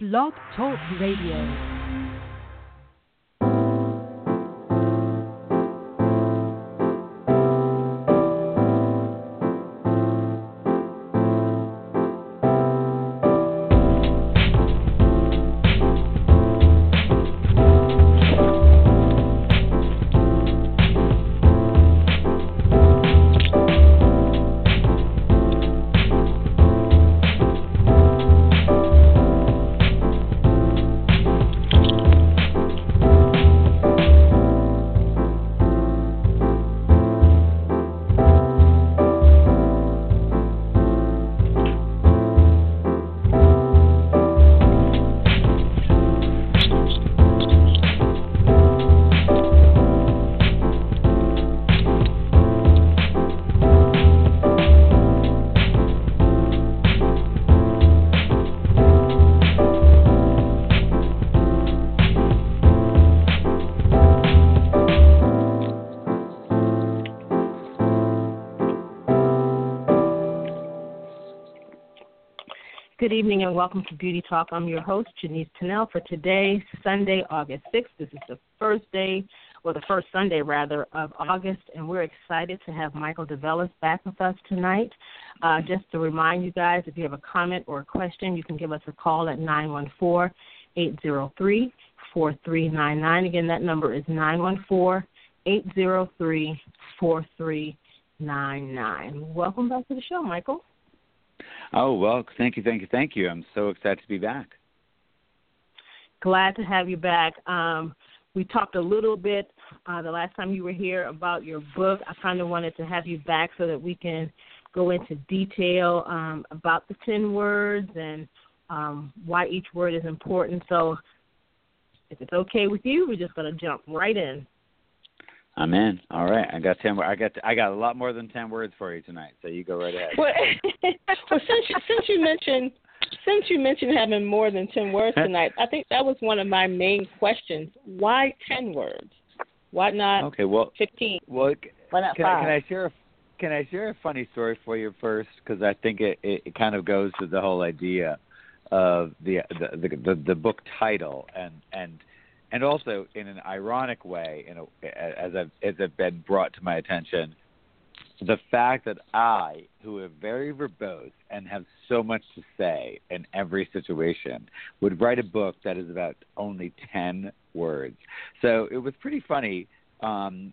Blog Talk Radio. Good evening and welcome to Beauty Talk. I'm your host, Janice Tennell, for today, Sunday, August 6th. This is the first day, or the first Sunday rather, of August, and we're excited to have Michael DeVellis back with us tonight. Uh, just to remind you guys, if you have a comment or a question, you can give us a call at 914 803 4399. Again, that number is 914 803 4399. Welcome back to the show, Michael. Oh, well, thank you, thank you, thank you. I'm so excited to be back. Glad to have you back. Um, we talked a little bit uh, the last time you were here about your book. I kind of wanted to have you back so that we can go into detail um, about the 10 words and um, why each word is important. So, if it's okay with you, we're just going to jump right in. I'm in. All right, I got ten. I got I got a lot more than ten words for you tonight. So you go right ahead. Well, well since you, since you mentioned since you mentioned having more than ten words tonight, I think that was one of my main questions. Why ten words? Why not? Okay, well, fifteen. Well, why not can, five? I, can I share? A, can I share a funny story for you first? Because I think it, it it kind of goes to the whole idea of the the the, the, the book title and and and also in an ironic way, you know, as I've, as I've been brought to my attention, the fact that I, who am very verbose and have so much to say in every situation, would write a book that is about only 10 words. So it was pretty funny. Um,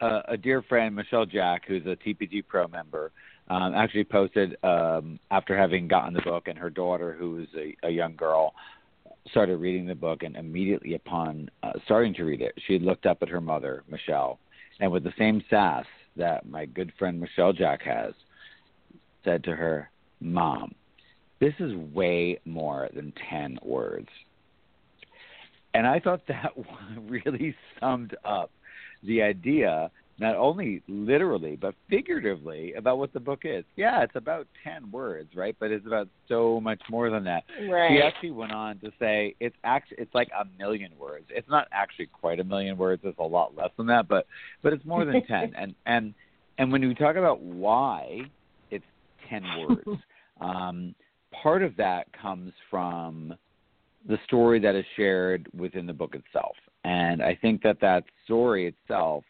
uh, a dear friend, Michelle Jack, who's a TPG Pro member, um, actually posted um, after having gotten the book, and her daughter, who is a, a young girl, started reading the book, and immediately upon uh, starting to read it, she looked up at her mother, Michelle, and with the same sass that my good friend Michelle Jack has, said to her, Mom, this is way more than 10 words. And I thought that really summed up the idea not only literally but figuratively about what the book is. Yeah, it's about ten words, right? But it's about so much more than that. Right. She actually went on to say it's actually it's like a million words. It's not actually quite a million words. It's a lot less than that, but but it's more than ten. and and and when we talk about why it's ten words, um, part of that comes from the story that is shared within the book itself. And I think that that story itself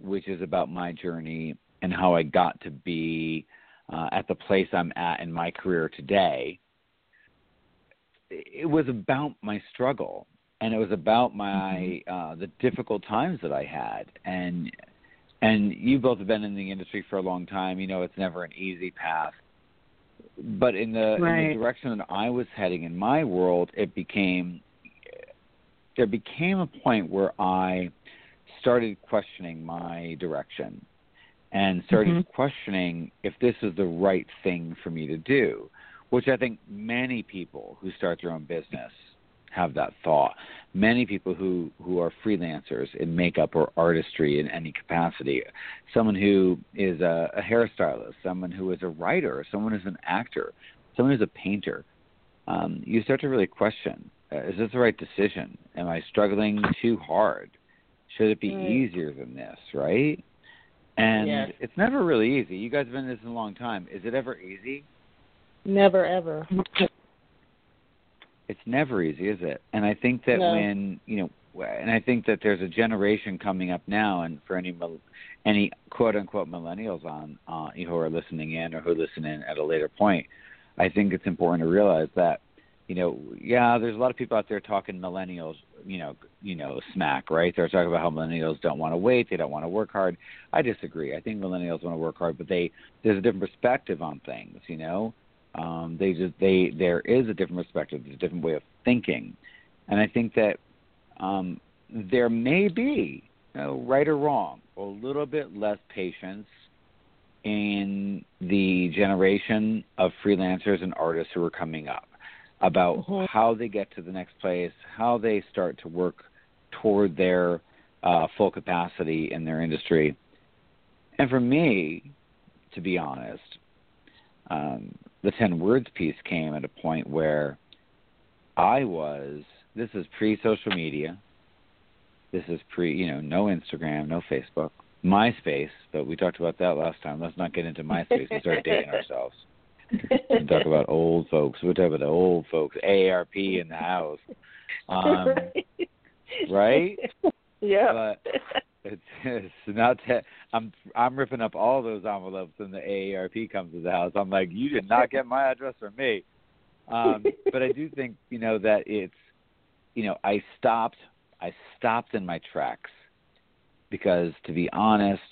which is about my journey and how I got to be uh, at the place I'm at in my career today. It was about my struggle, and it was about my uh, the difficult times that I had, and and you both have been in the industry for a long time. You know, it's never an easy path. But in the, right. in the direction that I was heading in my world, it became there became a point where I started questioning my direction and started mm-hmm. questioning if this is the right thing for me to do, which I think many people who start their own business have that thought. Many people who, who are freelancers in makeup or artistry in any capacity, someone who is a, a hairstylist, someone who is a writer, someone who's an actor, someone who's a painter, um, you start to really question uh, is this the right decision? Am I struggling too hard? Should it be right. easier than this, right? And yes. it's never really easy. You guys have been in this a long time. Is it ever easy? Never ever. It's never easy, is it? And I think that No. when you know, and I think that there's a generation coming up now, and for any any quote unquote millennials on uh, who are listening in or who listen in at a later point, I think it's important to realize that you know, yeah, there's a lot of people out there talking millennials, you know, you know, smack, right? They're talking about how millennials don't want to wait, they don't want to work hard. I disagree. I think millennials want to work hard, but they there's a different perspective on things, you know. Um, they just they there is a different perspective, there's a different way of thinking, and I think that um, there may be, you know, right or wrong, a little bit less patience in the generation of freelancers and artists who are coming up about Mhm. how they get to the next place, how they start to work toward their uh, full capacity in their industry. And for me, to be honest, um, the 10 words piece came at a point where I was, this is pre social media. This is pre, you know, no Instagram, no Facebook, MySpace, but we talked about that last time. Let's not get into MySpace and start dating ourselves. Talk about old folks. We're talking about the old folks. AARP in the house, um, right? Yeah. But it's, it's not that I'm I'm ripping up all those envelopes when the AARP comes to the house. I'm like, you did not get my address from me. Um, but I do think you know that it's you know I stopped I stopped in my tracks because to be honest,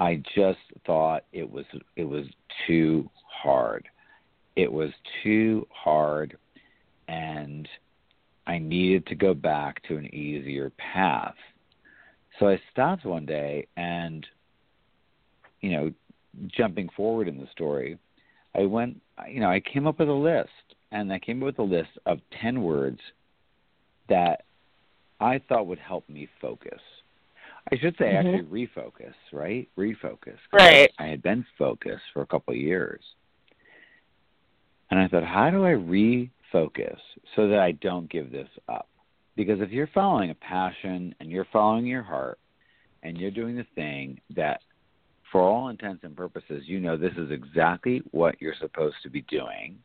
I just thought it was it was too hard. It was too hard, and I needed to go back to an easier path. So I stopped one day and, you know, jumping forward in the story, I went, you know, I came up with a list and I came up with a list of 10 words that I thought would help me focus. I should say Mhm. actually refocus, right? Refocus. Right. I had been focused for a couple of years. And I thought, how do I refocus so that I don't give this up? Because if you're following a passion and you're following your heart and you're doing the thing that, for all intents and purposes, you know this is exactly what you're supposed to be doing,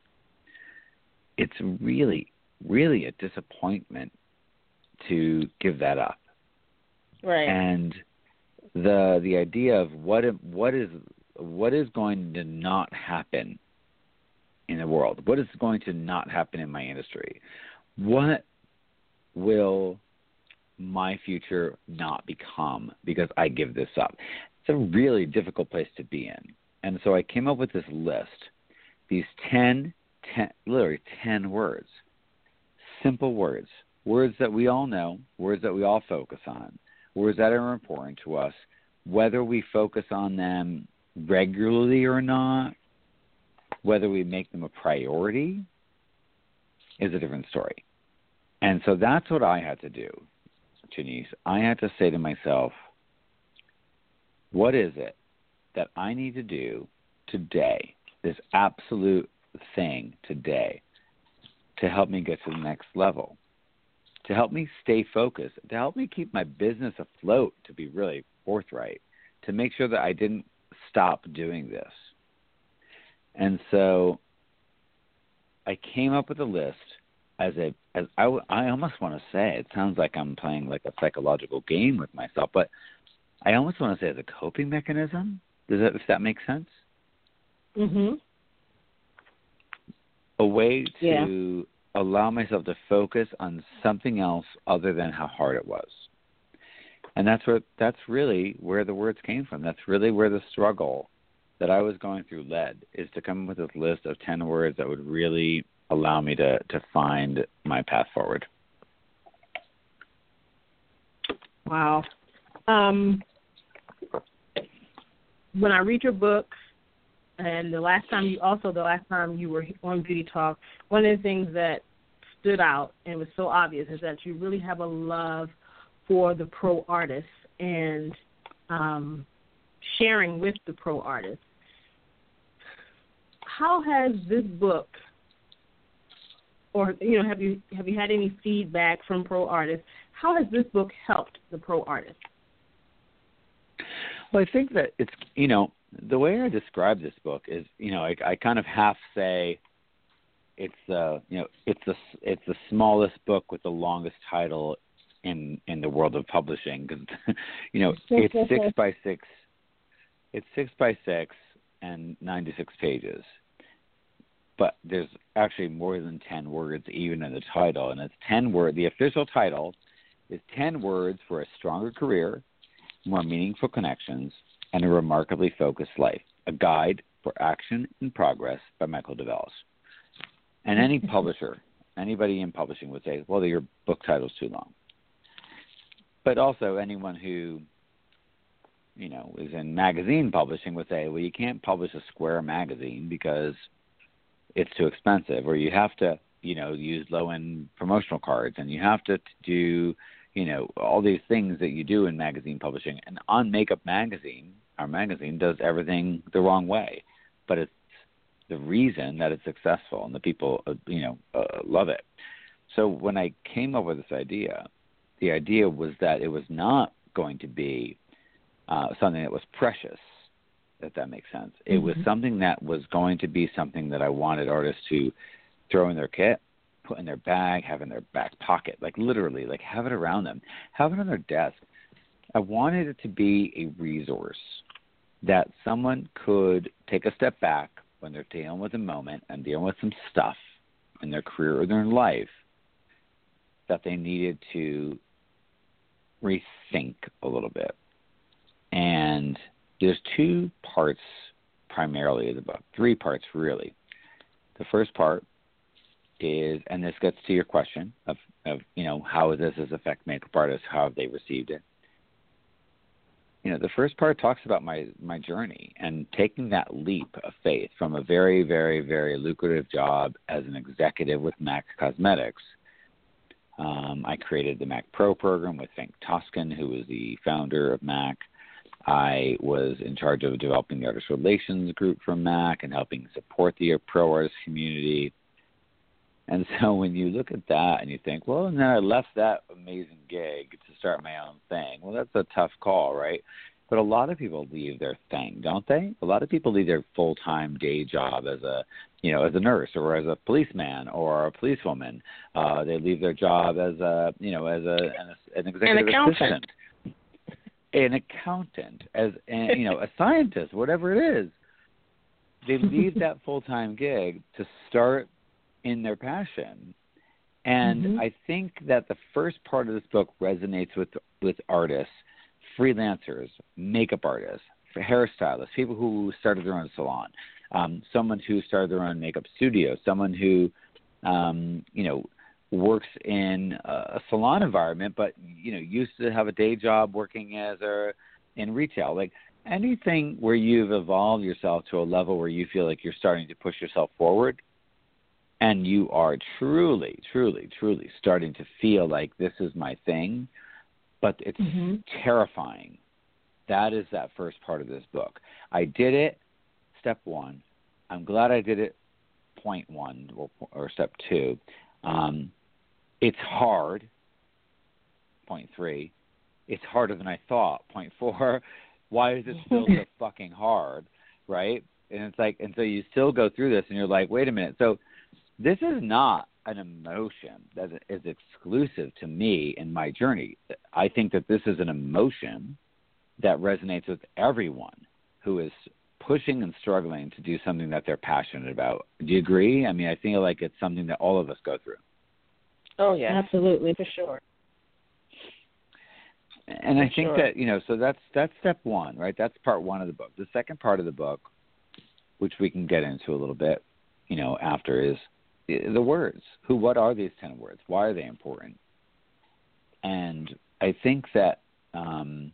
it's really, really a disappointment to give that up Right. and the the idea of what what is what is going to not happen in the world? What is going to not happen in my industry? What will my future not become because i give this up? It's a really difficult place to be in. And so i came up with this list these 10, 10 literally 10 words. Simple words. Words that we all know words that we all focus on words that are important to us, whether we focus on them regularly or not, whether we make them a priority, is a different story. And so that's what I had to do, Janice. I had to say to myself, what is it that I need to do today, this absolute thing today, to help me get to the next level? To help me stay focused, to help me keep my business afloat, to be really forthright, to make sure that I didn't stop doing this. And so I came up with a list as a as I, I almost want to say it sounds like I'm playing like a psychological game with myself, but I almost want to say as a coping mechanism. Does that if that makes sense? Mhm. A way to. Allow myself to focus on something else other than how hard it was. And that's what that's really where the words came from. That's really where the struggle that I was going through led is to come up with this list of ten words that would really allow me to to find my path forward. Wow. Um, when I read your book, and the last time you also the last time you were on Beauty Talk, one of the things that stood out and was so obvious is that you really have a love for the pro artists and um, sharing with the pro artists. How has this book, or you know, have you have you had any feedback from pro artists? How has this book helped the pro artists? Well, I think that it's you know the way I describe this book is you know I, I kind of half say it's the you know it's the it's the smallest book with the longest title in in the world of publishing because you know it's six by six it's six by six and ninety six pages. But there's actually more than 10 words even in the title and it's 10 word the official title is 10 words for a stronger career more meaningful connections and a remarkably focused life a guide for action and progress by michael DeVellis and any publisher anybody in publishing would say well your book title's too long but also anyone who you know is in magazine publishing would say well you can't publish a square magazine because it's too expensive, or you have to, you know, use low end promotional cards, and you have to do, you know, all these things that you do in magazine publishing. And on Makeup Magazine, our magazine does everything the wrong way, but it's the reason that it's successful and the people, uh, you know, uh, love it. So when I came up with this idea, the idea was that it was not going to be uh, something that was precious if that makes sense. It mm-hmm. was something that was going to be something that I wanted artists to throw in their kit, put in their bag, have in their back pocket, like literally, like have it around them, have it on their desk. I wanted it to be a resource that someone could take a step back when they're dealing with a moment and dealing with some stuff in their career or their life that they needed to rethink a little bit. And there's two parts primarily of the book, three parts really. The first part is, and this gets to your question of, of you know, how does this affect makeup artists? How have they received it? You know, the first part talks about my my journey and taking that leap of faith from a very, very, very lucrative job as an executive with MAC Cosmetics. Um, I created the MAC Pro program with Frank Toskan who was the founder of MAC. I was in charge of developing the artist relations group for MAC and helping support the pro artist community. And so when you look at that and you think, well, and then I left that amazing gig to start my own thing. Well, that's a tough call, right? But a lot of people leave their thing, don't they? A lot of people leave their full-time day job as a, you know, as a nurse or as a policeman or a policewoman. Uh, they leave their job as a, you know, as a an, an executive an assistant an accountant, as and, you know, a scientist, whatever it is, they leave that full time gig to start in their passion. And mm-hmm. I think that the first part of this book resonates with with artists, freelancers, makeup artists, hairstylists, people who started their own salon, um, someone who started their own makeup studio, someone who um, you know works in a salon environment, but you know used to have a day job working as a in retail. Like anything where you've evolved yourself to a level where you feel like you're starting to push yourself forward, and you are truly, truly, truly starting to feel like this is my thing, but it's mm-hmm. terrifying. That is that first part of this book. I did it. Step one. I'm glad I did it. Point one or, or step two. Um, it's hard. Point three. It's harder than I thought. Point four. Why is it still so fucking hard? Right? And it's like, and so you still go through this, and you're like, wait a minute. So this is not an emotion that is exclusive to me in my journey. I think that this is an emotion that resonates with everyone who is pushing and struggling to do something that they're passionate about. Do you agree? I mean, I feel like it's something that all of us go through. Oh yeah, absolutely for sure. And I think sure. that you know, so that's that's step one, right? That's part one of the book. The second part of the book, which we can get into a little bit, you know, after is the words. Who? What are these ten words? Why are they important? And I think that, um,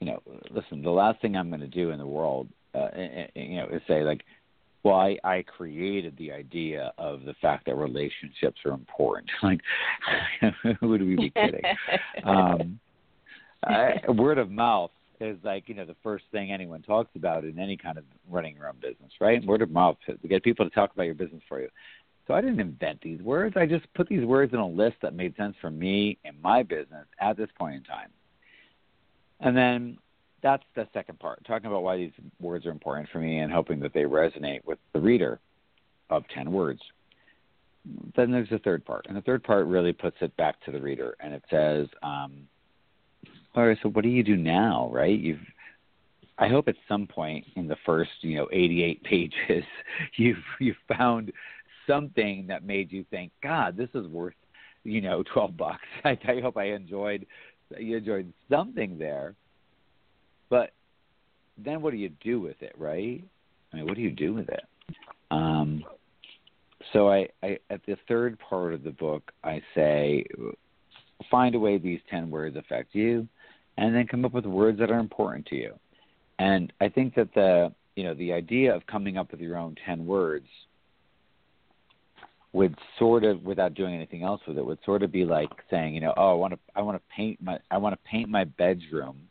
you know, listen. The last thing I'm going to do in the world, uh, you know, is say like, well, I, I created the idea of the fact that relationships are important. Like, who would we be kidding? um, I, word of mouth is like you know the first thing anyone talks about in any kind of running your own business, right? Word of mouth to get people to talk about your business for you. So I didn't invent these words. I just put these words in a list that made sense for me and my business at this point in time. And then that's the second part, talking about why these words are important for me and hoping that they resonate with the reader of 10 words. then there's the third part, and the third part really puts it back to the reader, and it says, um, "All right, so what do you do now? Right? You've I hope at some point in the first, you know, 88 pages, you've you've found something that made you think, God, this is worth, you know, 12 bucks. I, I hope I enjoyed you enjoyed something there. But then what do you do with it, right? I mean, what do you do with it? Um, so I, I at the third part of the book, I say, find a way these ten words affect you, and then come up with words that are important to you. And I think that the you know the idea of coming up with your own ten words would sort of without doing anything else with it would sort of be like saying you know oh I want to I want to paint my I want to paint my bedroom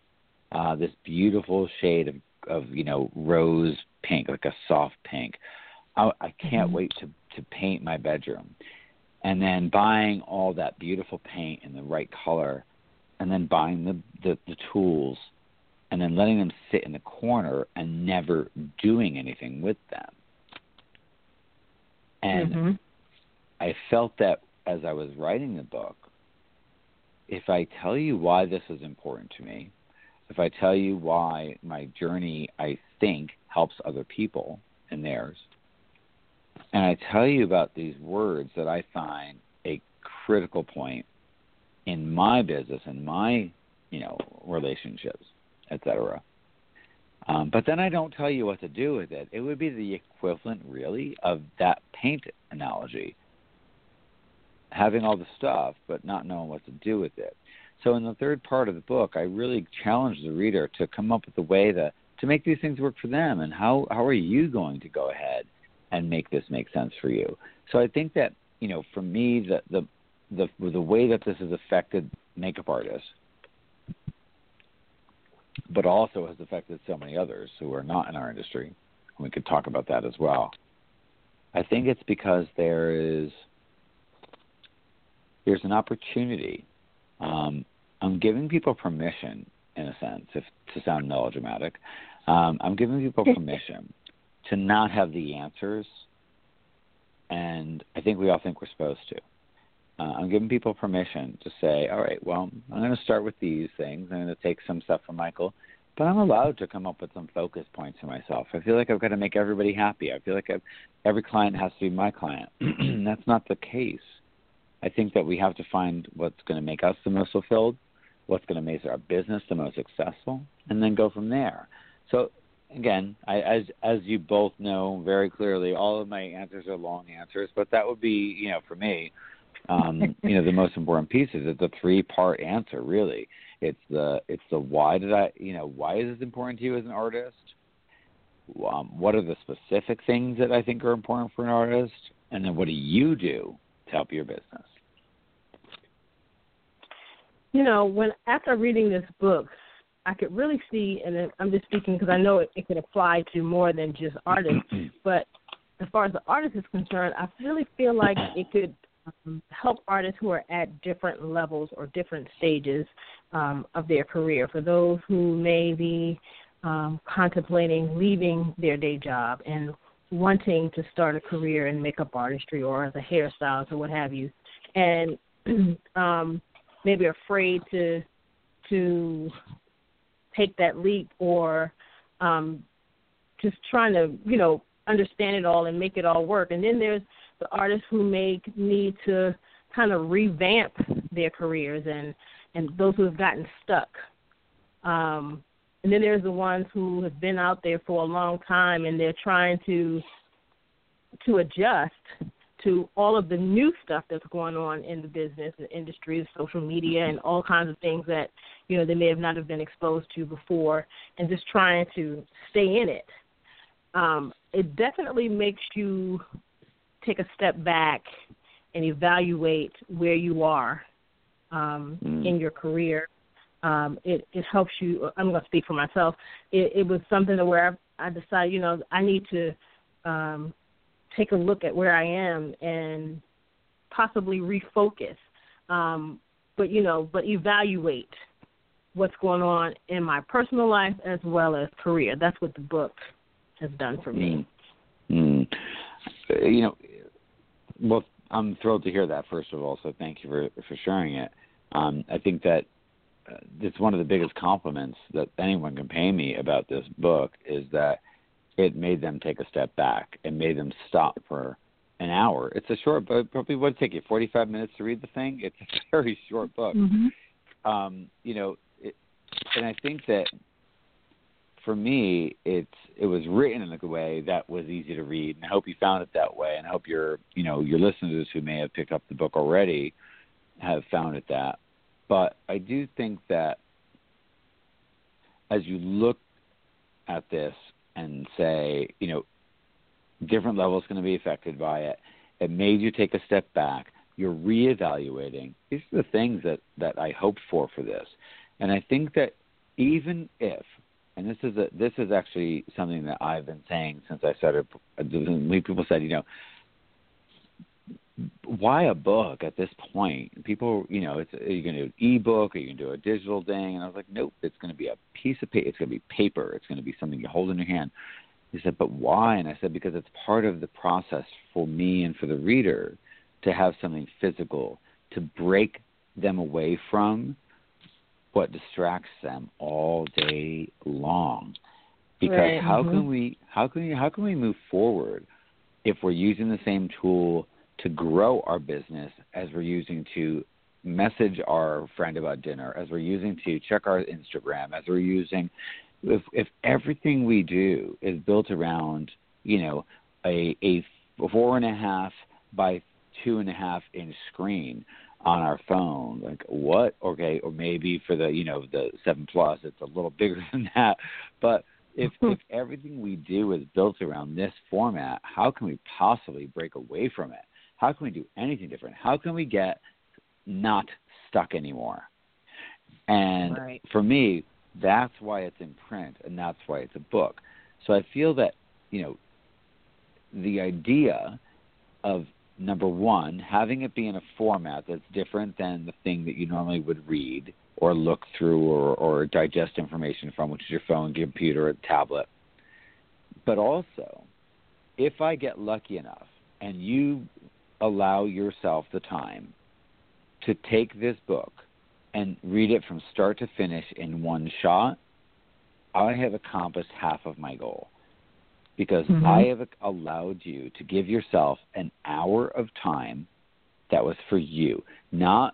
uh, this beautiful shade of of you know rose pink like a soft pink I, I can't mm-hmm. wait to to paint my bedroom and then buying all that beautiful paint in the right color and then buying the the, the tools and then letting them sit in the corner and never doing anything with them and mm-hmm. I felt that as I was writing the book, if I tell you why this is important to me, if I tell you why my journey, I think, helps other people and theirs, and I tell you about these words that I find a critical point in my business and my, you know, relationships, etc. Um, but then I don't tell you what to do with it. It would be the equivalent, really, of that paint analogy having all the stuff but not knowing what to do with it. So in the third part of the book, I really challenge the reader to come up with a way to to make these things work for them and how how are you going to go ahead and make this make sense for you. So I think that, you know, for me the the the the way that this has affected makeup artists but also has affected so many others who are not in our industry. And we could talk about that as well. I think it's because there is there's an opportunity. Um, I'm giving people permission, in a sense, if to sound melodramatic. Um, I'm giving people permission to not have the answers, and I think we all think we're supposed to. Uh, I'm giving people permission to say, all right, well, I'm going to start with these things. I'm going to take some stuff from Michael, but I'm allowed to come up with some focus points for myself. I feel like I've got to make everybody happy. I feel like I've, every client has to be my client. That's not the case. I think that we have to find what's going to make us the most fulfilled, what's going to make our business the most successful, and then go from there. So again, I, as as you both know very clearly, all of my answers are long answers, but that would be you know for me, um, you know the most important piece is it's a three part answer really. It's the it's the why did I you know why is this important to you as an artist? Um, what are the specific things that I think are important for an artist, and then what do you do to help your business? You know, when after reading this book, I could really see, and I'm just speaking because I know it, it could apply to more than just artists, but as far as the artist is concerned, I really feel like it could um, help artists who are at different levels or different stages um, of their career. For those who may be um, contemplating leaving their day job and wanting to start a career in makeup artistry or as a hairstylist or what have you, and um, maybe afraid to to take that leap or um, just trying to you know understand it all and make it all work. And then there's the artists who may need to kind of revamp their careers and and those who have gotten stuck. Um, and then there's the ones who have been out there for a long time and they're trying to to adjust to all of the new stuff that's going on in the business the industry, social media, and all kinds of things that you know they may have not have been exposed to before, and just trying to stay in it. Um, it definitely makes you take a step back and evaluate where you are um, mm. in your career um, it it helps you. I'm going to speak for myself. It, it was something where I, I decided, you know, I need to um, take a look at where I am and possibly refocus. Um, but you know, but evaluate what's going on in my personal life as well as career. That's what the book has done for me. Mm. Mm. You know, well, I'm thrilled to hear that. First of all, so thank you for for sharing it. Um, I think that uh, it's one of the biggest compliments that anyone can pay me about this book is that it made them take a step back. It made them stop for an hour. It's a short book. Probably would take you 45 minutes to read the thing. It's a very short book. Mm-hmm. Um, you know, it, and I think that for me, it's it was written in a way that was easy to read, and I hope you found it that way. And I hope your you know your listeners who may have picked up the book already have found it that. But I do think that as you look at this and say, you know, different levels going to be affected by it. It made you take a step back. You're reevaluating. These are the things that that I hoped for for this, and I think that even if, and this is a this is actually something that I've been saying since I started. Uh, people said, you know, why a book at this point? People, you know, it's are you going to do an ebook? Are you going to do a digital thing? And I was like, nope, it's going to be a piece of paper. It's going to be paper. It's going to be something you hold in your hand. He said, but why? And I said, because it's part of the process for me and for the reader to have something physical to break them away from what distracts them all day long. Because right. how mm-hmm. can we how can we how can we move forward if we're using the same tool to grow our business as we're using to message our friend about dinner, as we're using to check our Instagram, as we're using if if everything we do is built around, you know, a a four and a half by two and a half inch screen on our phone, like what? Okay, or maybe for the you know the seven plus, it's a little bigger than that, but if hmm. if everything we do is built around this format, how can we possibly break away from it? How can we do anything different? How can we get not stuck anymore? And right. for me, that's why it's in print and that's why it's a book. So I feel that, you know, the idea of number one, having it be in a format that's different than the thing that you normally would read or look through or, or digest information from, which is your phone, computer, or tablet. But also, if I get lucky enough and you allow yourself the time to take this book and read it from start to finish in one shot, I have accomplished half of my goal. Because mm-hmm. I have allowed you to give yourself an hour of time that was for you, not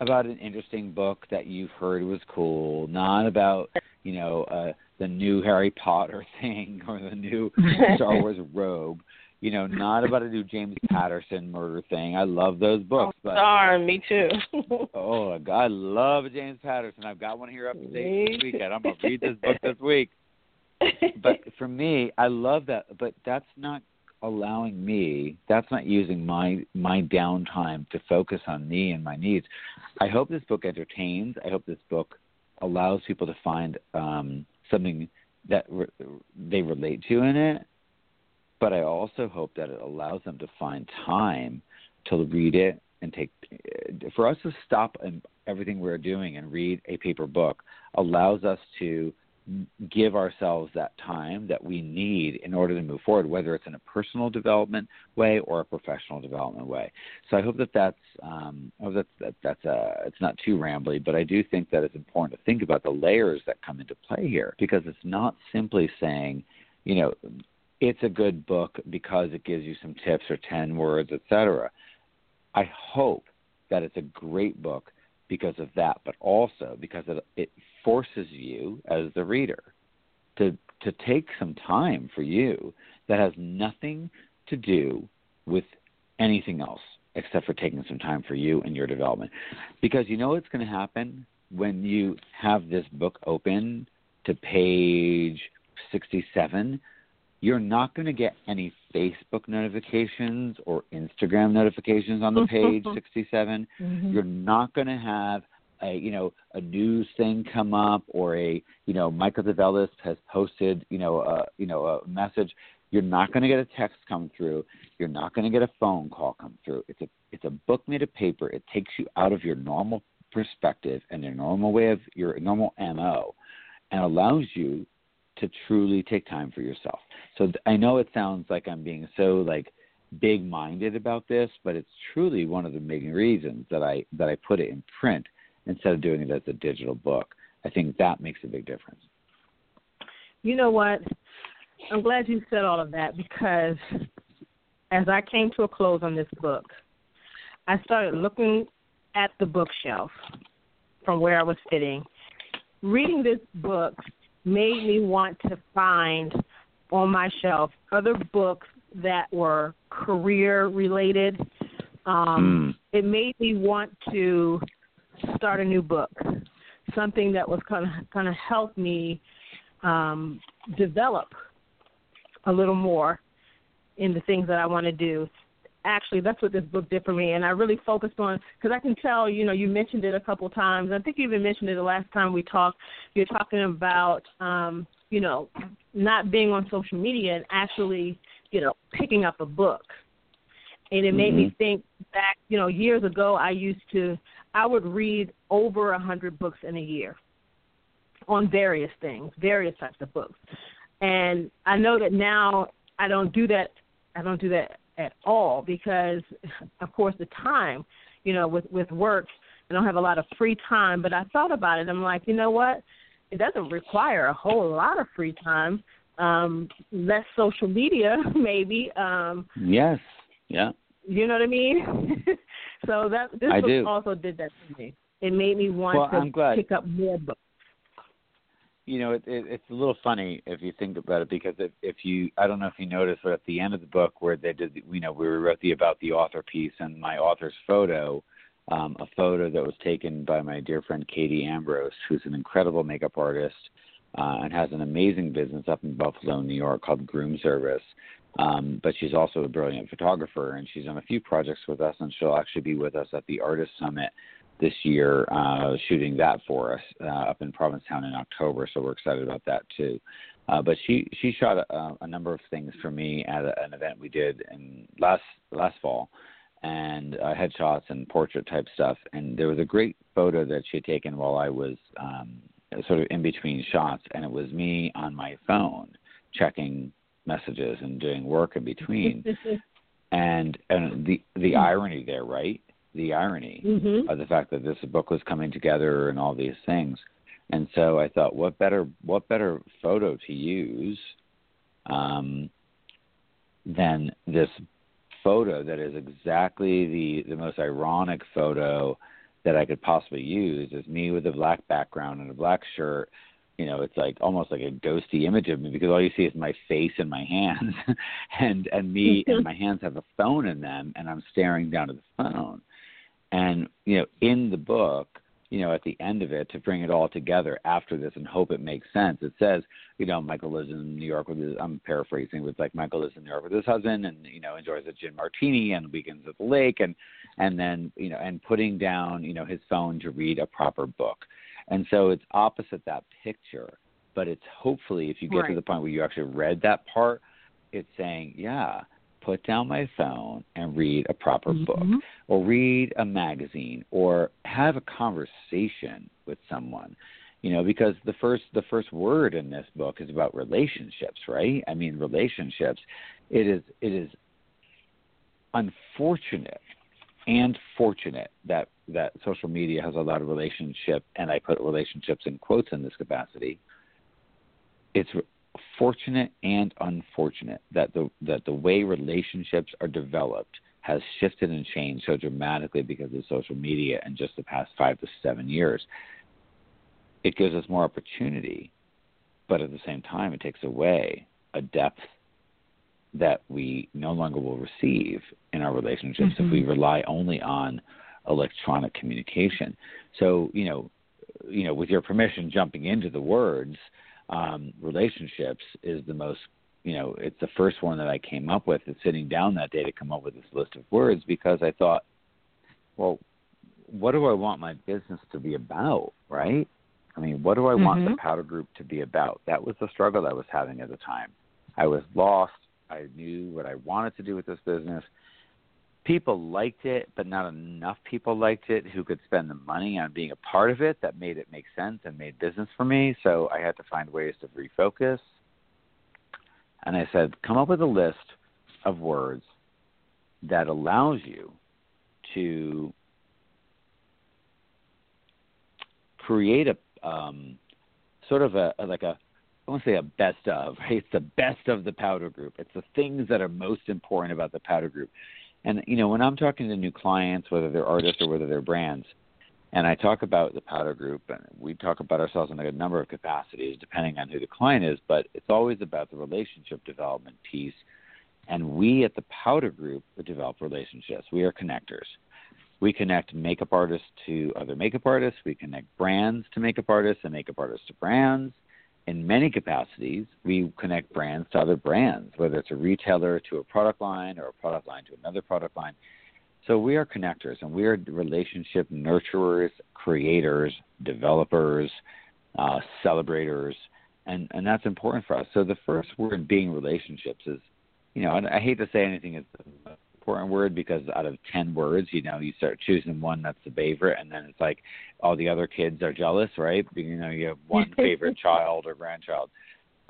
about an interesting book that you've heard was cool, not about you know uh, the new Harry Potter thing or the new Star Wars Rogue, you know, not about a new James Patterson murder thing. I love those books, oh, but darn, me too. oh I love James Patterson. I've got one here up to date this weekend. I'm gonna read this book this week. But for me, I love that. But that's not allowing me. That's not using my my downtime to focus on me and my needs. I hope this book entertains. I hope this book allows people to find um, something that re- they relate to in it but I also hope that it allows them to find time to read it and take for us to stop and everything we're doing and read a paper book allows us to give ourselves that time that we need in order to move forward, whether it's in a personal development way or a professional development way. So I hope that that's um, I hope that, that that's uh, it's not too rambly, but I do think that it's important to think about the layers that come into play here because it's not simply saying, you know, it's a good book because it gives you some tips or 10 words, etc. I hope that it's a great book because of that, but also because it, it forces you as the reader to to take some time for you that has nothing to do with anything else except for taking some time for you and your development. Because you know what's going to happen when you have this book open to page 67 you're not going to get any Facebook notifications or Instagram notifications on the page 67. Mm-hmm. You're not going to have a you know a news thing come up or a you know Michael DeVellis has posted you know a you know a message. You're not going to get a text come through. You're not going to get a phone call come through. It's a it's a book made of paper. It takes you out of your normal perspective and your normal way of your normal mo, and allows you to truly take time for yourself. So I know it sounds like I'm being so like big minded about this, but it's truly one of the main reasons that I that I put it in print instead of doing it as a digital book. I think that makes a big difference. You know what? I'm glad you said all of that because as I came to a close on this book, I started looking at the bookshelf from where I was sitting. Reading this book made me want to find on my shelf other books that were career related. Um, mm. It made me want to start a new book, something that was kind of kind of help me um, develop a little more in the things that I want to do. Actually, that's what this book did for me, and I really focused on because I can tell. You know, you mentioned it a couple of times. I think you even mentioned it the last time we talked. You're talking about, um, you know, not being on social media and actually, you know, picking up a book. And it made mm-hmm. me think back. You know, years ago, I used to, I would read over a hundred books in a year on various things, various types of books. And I know that now I don't do that. I don't do that at all because, of course, the time, you know, with with work, I don't have a lot of free time. But I thought about it. I'm like, you know what? It doesn't require a whole lot of free time. Um, less social media, maybe. Um, yes. Yeah. You know what I mean? so that this I book do. also did that to me. It made me want well, to pick up more books you know, it, it, it's a little funny if you think about it because if, if you, I don't know if you noticed, but at the end of the book where they did, you know, we wrote the about the author piece and my author's photo, um, a photo that was taken by my dear friend Katie Ambrose, who's an incredible makeup artist uh, and has an amazing business up in Buffalo, New York called Groom Service. Um, but she's also a brilliant photographer, and she's on a few projects with us, and she'll actually be with us at the Artist Summit this year, uh, shooting that for us uh, up in Provincetown in October. So we're excited about that too. Uh, but she she shot a, a number of things for me at a, an event we did in last last fall, and uh, headshots and portrait type stuff. And there was a great photo that she had taken while I was um, sort of in between shots, and it was me on my phone checking messages and doing work in between. and and the the irony there, right? the irony mm-hmm. of the fact that this book was coming together and all these things. And so I thought, what better what better photo to use um, than this photo that is exactly the the most ironic photo that I could possibly use is me with a black background and a black shirt. You know, it's like almost like a ghosty image of me because all you see is my face and my hands, and and me and my hands have a phone in them, and I'm staring down at the phone. And you know, in the book, you know, at the end of it, to bring it all together after this and hope it makes sense, it says, you know, Michael lives in New York with his. I'm paraphrasing, with like Michael lives in New York with his husband, and you know, enjoys a gin martini and weekends at the lake, and and then you know, and putting down you know his phone to read a proper book. And so it's opposite that picture, but it's hopefully if you get right. to the point where you actually read that part, it's saying, yeah, put down my phone and read a proper mm-hmm. book or read a magazine or have a conversation with someone you know because the first the first word in this book is about relationships right i mean relationships it is it is unfortunate and fortunate that that social media has allowed relationship and i put relationships in quotes in this capacity it's fortunate and unfortunate that the that the way relationships are developed has shifted and changed so dramatically because of social media in just the past five to seven years. It gives us more opportunity, but at the same time, it takes away a depth that we no longer will receive in our relationships mm-hmm. if we mm-hmm. rely only on electronic communication. So, you know, you know, with your permission, jumping into the words, um, relationships is the most you know it's the first one that I came up with is sitting down that day to come up with this list of words because I thought, well, what do I want my business to be about, right? I mean, what do I mm-hmm. want the mm-hmm. powder group to be about? That was the struggle I was having at the time. I was lost. I knew what I wanted to do with this business, people liked it, but not enough people liked it who could spend the money on being a part of it that made it make sense and made business for me. So I had to find ways to refocus. And I said, come up with a list of words that allows you to create a um, sort of a, like a I want to say a best of. Right? It's the best of the powder group. It's the things that are most important about the powder group. And you know, when I'm talking to new clients, whether they're artists or whether they're brands, and I talk about the powder group, and we talk about ourselves in a number of capacities, depending on who the client is. But it's always about the relationship development piece. And we at the powder group develop relationships. We are connectors. We connect makeup artists to other makeup artists. We connect brands to makeup artists and makeup artists to brands. In many capacities, we connect brands to other brands, whether it's a retailer to a product line or a product line to another product line. So we are connectors and we are relationship nurturers, creators, developers, uh, celebrators, and, and that's important for us. So the first word being relationships is, you know, I, I hate to say anything is important word because out of 10 words, you know, you start choosing one that's the favorite, and then it's like all the other kids are jealous, right? You know, you have one favorite child or grandchild.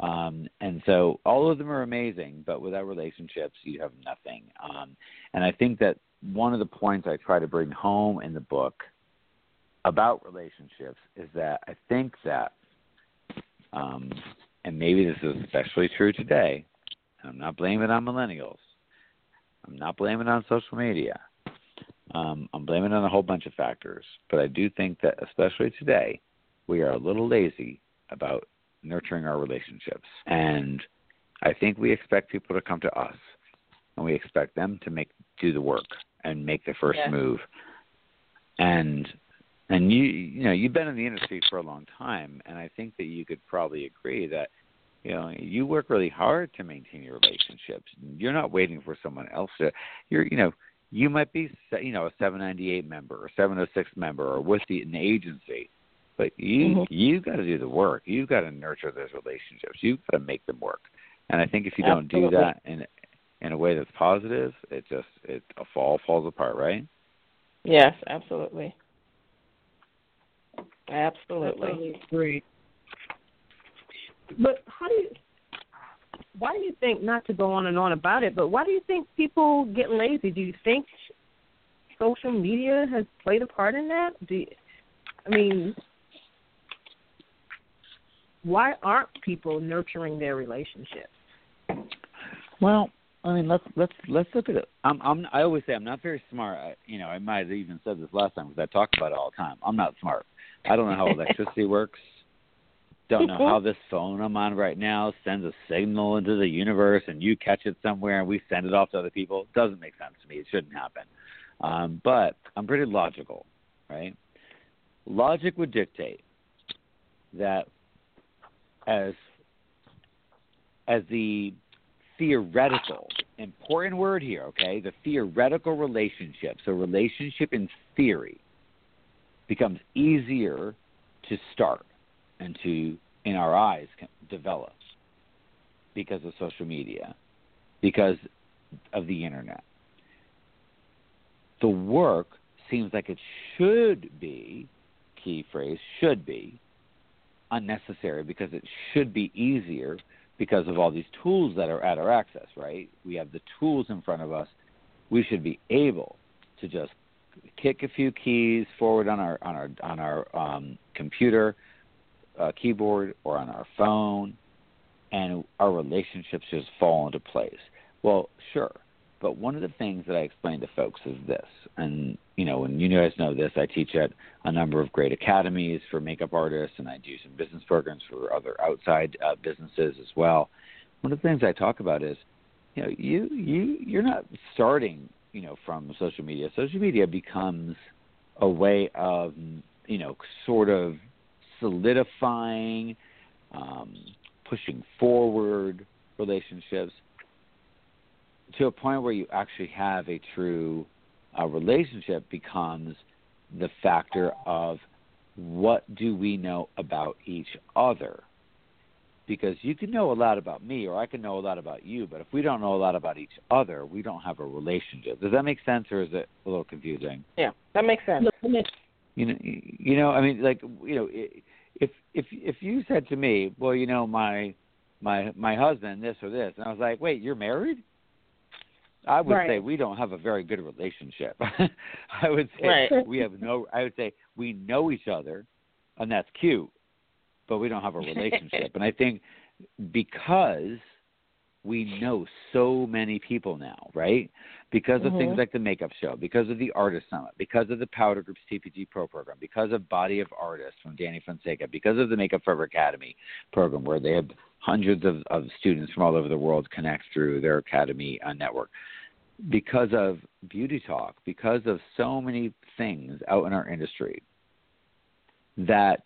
Um, and so all of them are amazing, but without relationships, you have nothing. Um, and I think that one of the points I try to bring home in the book about relationships is that I think that, um, and maybe this is especially true today, I'm not blaming it on millennials, I'm not blaming it on social media. Um, I'm blaming it on a whole bunch of factors, but I do think that, especially today, we are a little lazy about nurturing our relationships. And I think we expect people to come to us, and we expect them to make do the work and make the first move. And and you you know you've been in the industry for a long time, and I think that you could probably agree that you know you work really hard to maintain your relationships. You're not waiting for someone else to you're you know you might be you know a 798 member or 706 member or with the an agency but you mm-hmm. you got to do the work. You got to nurture those relationships. You got to make them work. And i think if you Absolutely. don't do that in in a way that's positive it just it a fall falls apart right? Yes absolutely. Absolutely, absolutely. agree but how do you? Why do you think not to go on and on about it? But why do you think people get lazy? Do you think social media has played a part in that? Do you, I mean, why aren't people nurturing their relationships? Well, I mean, let's let's let's look at it. I'm I'm I always say I'm not very smart. I, you know, I might have even said this last time because I talk about it all the time. I'm not smart. I don't know how electricity works. Don't know how this phone I'm on right now sends a signal into the universe and you catch it somewhere and we send it off to other people. It doesn't make sense to me. It shouldn't happen. Um, but I'm pretty logical, right? Logic would dictate that as as the theoretical important word here, okay? The theoretical relationship. So relationship in theory becomes easier to start and to, in our eyes, develop because of social media, because of the internet. The work seems like it should be, key phrase, should be unnecessary because it should be easier because of all these tools that are at our access, right? We have the tools in front of us. We should be able to just kick a few keys forward on our on our on our um, computer uh, keyboard or on our phone, and our relationships just fall into place. Well, sure. But one of the things that I explain to folks is this, and you know, and you guys know this, I teach at a number of great academies for makeup artists, and I do some business programs for other outside uh, businesses as well. One of the things I talk about is, you know, you you you're not starting, you know, from social media. Social media becomes a way of, you know, sort of solidifying, um, pushing forward relationships to a point where you actually have a true uh, relationship becomes the factor of what do we know about each other because you can know a lot about me or I can know a lot about you, but if we don't know a lot about each other, we don't have a relationship. Does that make sense or is it a little confusing? Yeah, that makes sense. You know, you know, I mean, like, you know, if if if you said to me, well, you know, my my my husband this or this, and I was like, wait, you're married? I would right. say we don't have a very good relationship. I would say right. we have no. I would say we know each other, and that's cute, but we don't have a relationship. and I think because we know so many people now, right? Because of mm-hmm. things like the Makeup Show, because of the Artist Summit, because of the Powder Group's TPG Pro program, because of Body of Artists from Danny Fonseca, because of the Makeup Forever Academy program, where they have hundreds of, of students from all over the world connect through their academy uh, network, because of Beauty Talk, because of so many things out in our industry that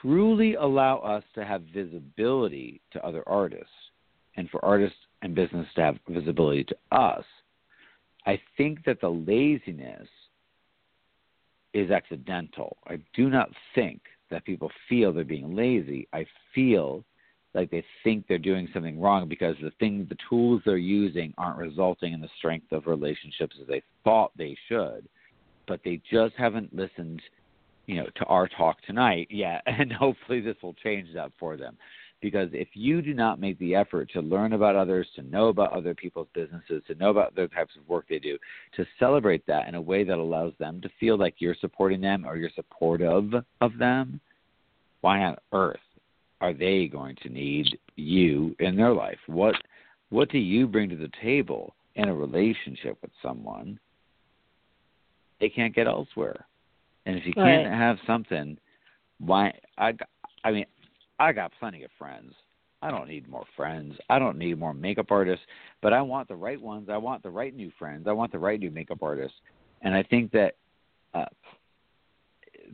truly allow us to have visibility to other artists and for artists and business to have visibility to us, I think that the laziness is accidental. I do not think that people feel they're being lazy. I feel like they think they're doing something wrong because the thing the tools they're using aren't resulting in the strength of relationships as they thought they should but they just haven't listened you know to our talk tonight yet and hopefully this will change that for them because if you do not make the effort to learn about others, to know about other people's businesses, to know about the types of work they do, to celebrate that in a way that allows them to feel like you're supporting them or you're supportive of them, why on earth are they going to need you in their life? What what do you bring to the table in a relationship with someone they can't get elsewhere? And if you can't have something, why I I mean I got plenty of friends. I don't need more friends. I don't need more makeup artists, but I want the right ones. I want the right new friends. I want the right new makeup artists. And I think that uh,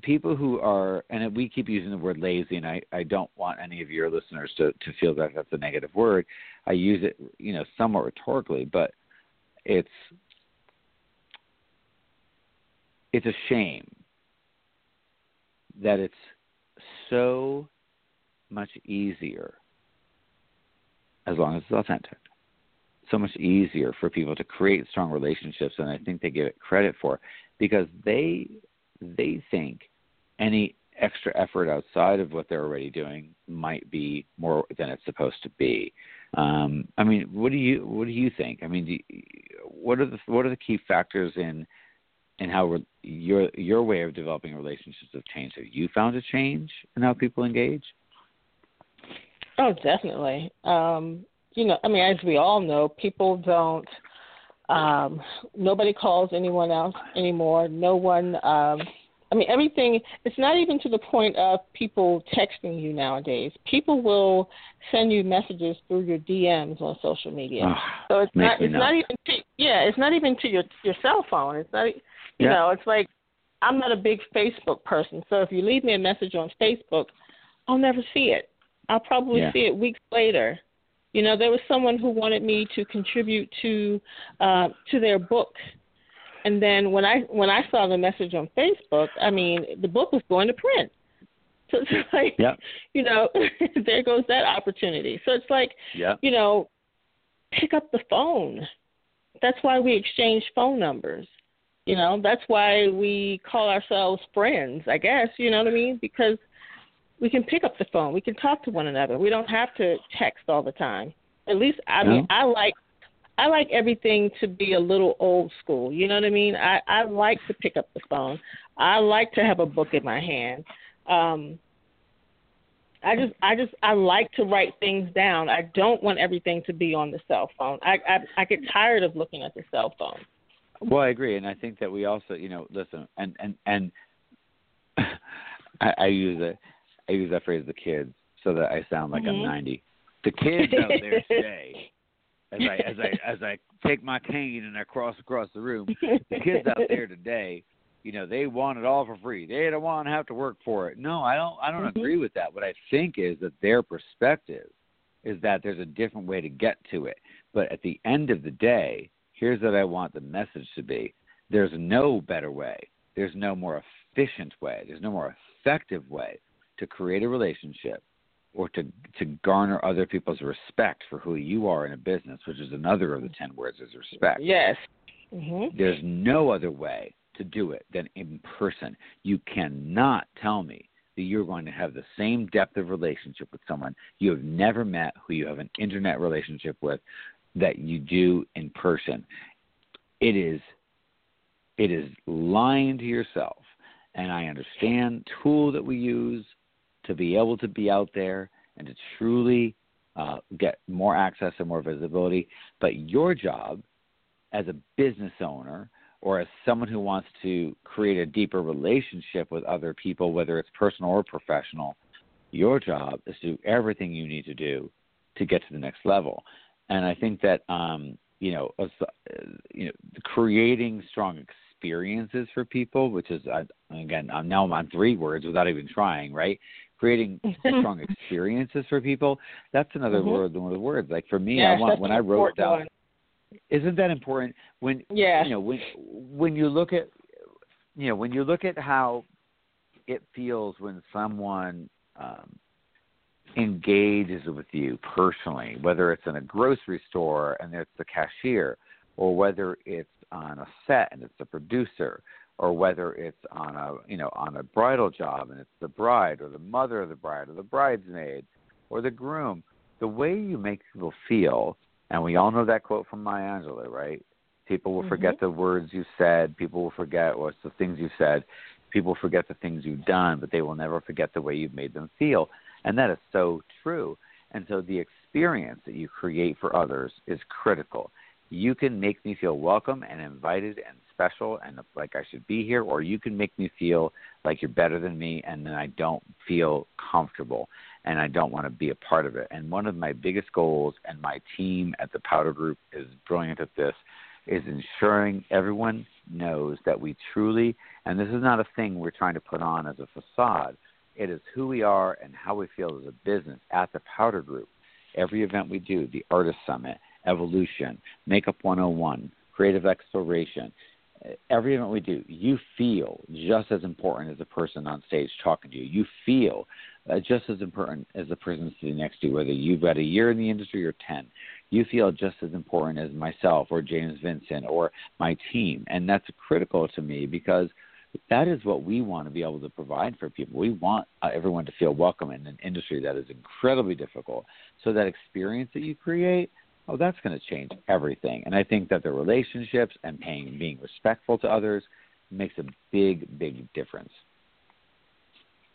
people who are, and we keep using the word lazy, and I, I don't want any of your listeners to, to feel that that's a negative word. I use it, you know, somewhat rhetorically, but it's it's a shame that it's so much easier as long as it's authentic. So much easier for people to create strong relationships and I think they give it credit for because they they think any extra effort outside of what they're already doing might be more than it's supposed to be. Um, I mean, what do you what do you think? I mean, you, what are the what are the key factors in in how re- your your way of developing relationships have changed? Have you found a change in how people engage? Oh, definitely. Um, you know, I mean, as we all know, people don't. Um, nobody calls anyone else anymore. No one. Um, I mean, everything. It's not even to the point of people texting you nowadays. People will send you messages through your DMs on social media. Oh, so it's not. It's nuts. not even. To, yeah, it's not even to your your cell phone. It's not. You Yeah. know, it's like I'm not a big Facebook person. So if you leave me a message on Facebook, I'll never see it. I'll probably Yeah. see it weeks later. You know, there was someone who wanted me to contribute to uh, to their book, and then when I when I saw the message on Facebook, I mean, the book was going to print. So it's like, Yeah. you know, there goes that opportunity. So it's like, Yeah. you know, pick up the phone. That's why we exchange phone numbers. You know, that's why we call ourselves friends, I guess, you know what I mean? Because we can pick up the phone. We can talk to one another. We don't have to text all the time. At least I mean, I like I like everything to be a little old school. You know what I mean? I I like to pick up the phone. I like to have a book in my hand. Um I just I just I like to write things down. I don't want everything to be on the cell phone. I I, I get tired of looking at the cell phone. Well, I agree, and I think that we also, you know, listen, and and and I, I use a I use that phrase, the kids, so that I sound like Mhm. I'm 90. The kids out there today, as I as I as I take my cane and I cross across the room, the kids out there today, you know, they want it all for free. They don't want to have to work for it. No, I don't. I don't Mhm. agree with that. What I think is that their perspective is that there's a different way to get to it. But at the end of the day, here's what I want the message to be: there's no better way. There's no more efficient way. There's no more effective way to create a relationship or to to garner other people's respect for who you are in a business, which is another of the ten words is respect. Yes. Mhm. There's no other way to do it than in person. You cannot tell me that you're going to have the same depth of relationship with someone you have never met, who you have an internet relationship with, that you do in person. It is it is lying to yourself. And I understand tool that we use to be able to be out there and to truly uh, get more access and more visibility. But your job as a business owner or as someone who wants to create a deeper relationship with other people, whether it's personal or professional, your job is to do everything you need to do to get to the next level. And I think that um, you know, uh, you know, creating strong experiences for people, which is uh, again, I'm now I'm on three words without even trying, right? Creating strong experiences for people. That's another mm-hmm. word. One of the words. Like for me, yeah, I want when I wrote down. One. Isn't that important? When yeah. you know when when you look at you know when you look at how it feels when someone um, engages with you personally, whether it's in a grocery store and it's the cashier, or whether it's on a set and it's the producer, or whether it's on a you know on a bridal job and it's the bride or the mother of the bride or the bridesmaid or the groom. The way you make people feel, and we all know that quote from Maya Angelou, right? People will mm-hmm. forget the words you said. People will forget what's the things you said. People forget the things you've done, but they will never forget the way you've made them feel. And that is so true. And so the experience that you create for others is critical. You can make me feel welcome and invited and special and like I should be here, or you can make me feel like you're better than me and then I don't feel comfortable and I don't want to be a part of it. And one of my biggest goals, and my team at the Powder Group is brilliant at this, is ensuring everyone knows that we truly, and this is not a thing we're trying to put on as a facade, it is who we are and how we feel as a business at the Powder Group. Every event we do, the Artist Summit, Evolution, Makeup 101, Creative Exploration, every event we do, you feel just as important as the person on stage talking to you. You feel uh, just as important as the person sitting next to you, whether you've got a year in the industry or 10. You feel just as important as myself or James Vincent or my team. And that's critical to me because – that is what we want to be able to provide for people. We want uh, everyone to feel welcome in an industry that is incredibly difficult. So that experience that you create, oh, that's going to change everything. And I think that the relationships and paying, being respectful to others makes a big, big difference.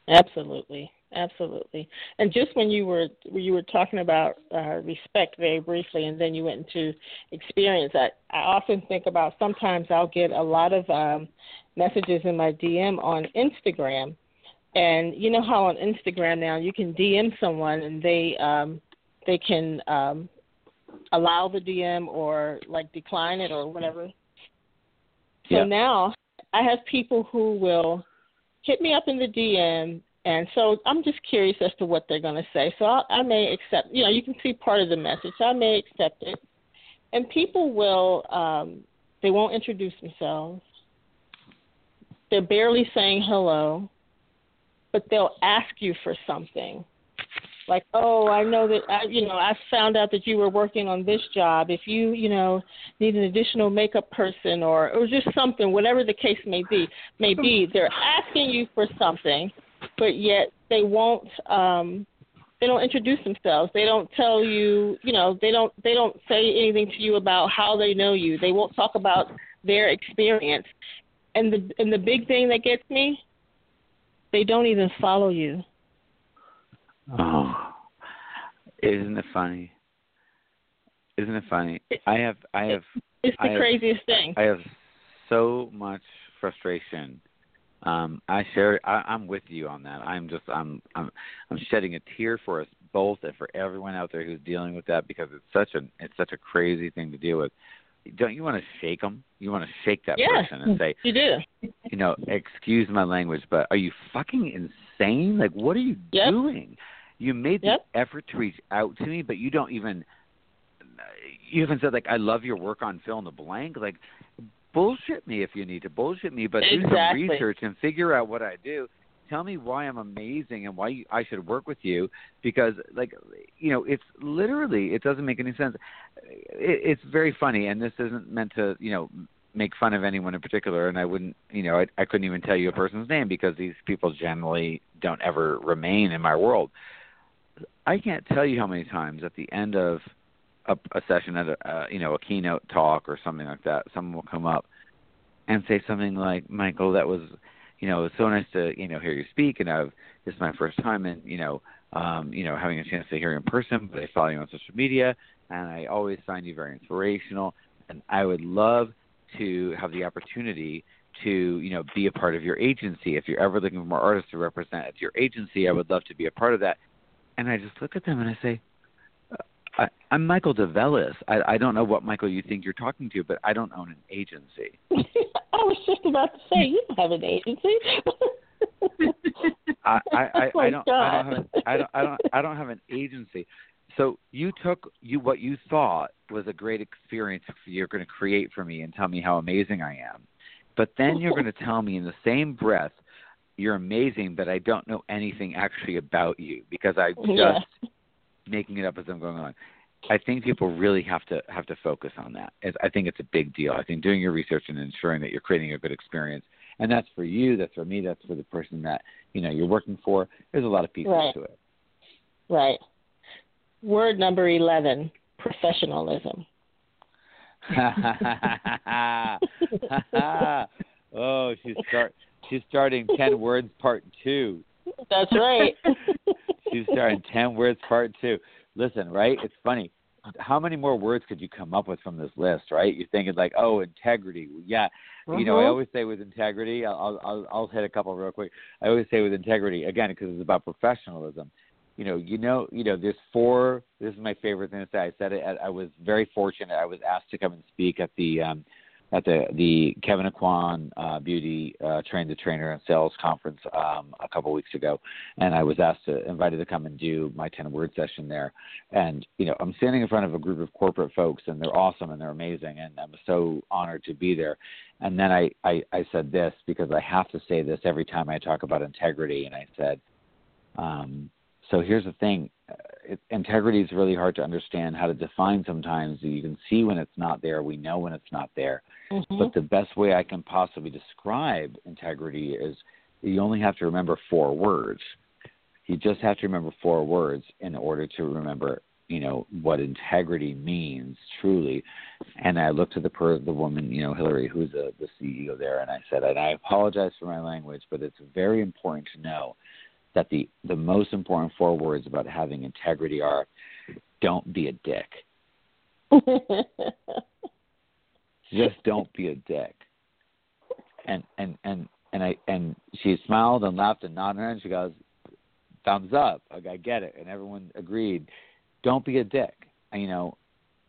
Absolutely, absolutely. And just when you were you were talking about uh, respect very briefly, and then you went into experience, I I often think about sometimes I'll get a lot of um, messages in my DM on Instagram, and you know how on Instagram now you can DM someone and they um, they can um, allow the DM or like decline it or whatever. So yeah. now I have people who will hit me up in the DM, and so I'm just curious as to what they're going to say. So I, I may accept, you know, you can see part of the message. So I may accept it, and people will, um, they won't introduce themselves. They're barely saying hello, but they'll ask you for something like oh i know that i you know i found out that you were working on this job. If you you know need an additional makeup person or or just something whatever the case may be may be they're asking you for something but yet they won't um they don't introduce themselves. They don't tell you you know they don't they don't say anything to you about how they know you. They won't talk about their experience. And the and the big thing that gets me they don't even follow you Oh, isn't it funny? Isn't it funny? I have, I have. It's the I craziest have, thing. I have so much frustration. Um, I share. I, I'm with you on that. I'm just. I'm. I'm. I'm shedding a tear for us both and for everyone out there who's dealing with that because it's such a. It's such a crazy thing to deal with. Don't you want to shake them? You want to shake that yeah, person and say, "You do." You know, excuse my language, but are you fucking insane? Like, what are you yep. doing? You made the yep. effort to reach out to me, but you don't even you haven't said like I love your work on fill in the blank. Like bullshit me if you need to bullshit me, but exactly. do some research and figure out what I do. Tell me why I'm amazing and why you, I should work with you because like you know it's literally it doesn't make any sense. It, it's very funny and this isn't meant to you know make fun of anyone in particular and I wouldn't you know I, I couldn't even tell you a person's name because these people generally don't ever remain in my world. I can't tell you how many times at the end of a, a session at a you know a keynote talk or something like that, someone will come up and say something like, "Michael, that was you know, it's so nice to you know hear you speak, and I've this is my first time, and you know, um, you know, having a chance to hear you in person, but I follow you on social media, and I always find you very inspirational, and I would love to have the opportunity to you know be a part of your agency. If you're ever looking for more artists to represent at your agency, I would love to be a part of that. And I just look at them and I say, uh, I, I'm Michael DeVellis. I, I don't know what Michael you think you're talking to, but I don't own an agency. I was just about to say you don't have an agency. I, I, I, oh I don't I don't have I don't I don't I don't have an agency. So you took you what you thought was a great experience you're going to create for me and tell me how amazing I am. But then you're going to tell me in the same breath you're amazing, but I don't know anything actually about you because I'm just yeah. making it up as I'm going on. I think people really have to have to focus on that. I think it's a big deal. I think doing your research and ensuring that you're creating a good experience, and that's for you, that's for me, that's for the person that you know you're working for. There's a lot of pieces right. to it. Right. Word number eleven: professionalism. oh, she's start she's starting ten words part two. That's right. she's starting ten words part two. Listen, right? It's funny. How many more words could you come up with from this list, right? You're thinking like, oh, integrity. Yeah, mm-hmm. you know, I mm-hmm. always say with integrity. I'll, I'll I'll hit a couple real quick. I always say with integrity again because it's about professionalism you know, you know, you know, there's four. This is my favorite thing to say. I said it. I was very fortunate. I was asked to come and speak at the um, at the the Kevyn Aucoin uh, Beauty uh, Train the Trainer and Sales Conference um, a couple weeks ago, and I was asked to invited to come and do my ten word session there. And you know, I'm standing in front of a group of corporate folks, and they're awesome and they're amazing, and I'm so honored to be there. And then I I, I said this because I have to say this every time I talk about integrity, and I said. Um, so here's the thing uh, it, integrity is really hard to understand how to define sometimes. You can see when it's not there we know when it's not there. Mm-hmm. but the best way i can possibly describe integrity is you only have to remember four words. You just have to remember four words in order to remember you know what integrity means truly. And i looked to the per the woman you know hillary who's the the ceo there and i said and i apologize for my language but it's very important to know that the the most important four words about having integrity are don't be a dick. Just don't be a dick. And and and and I and she smiled and laughed and nodded and she goes, thumbs up. Like I get it, and everyone agreed. Don't be a dick. And, you know,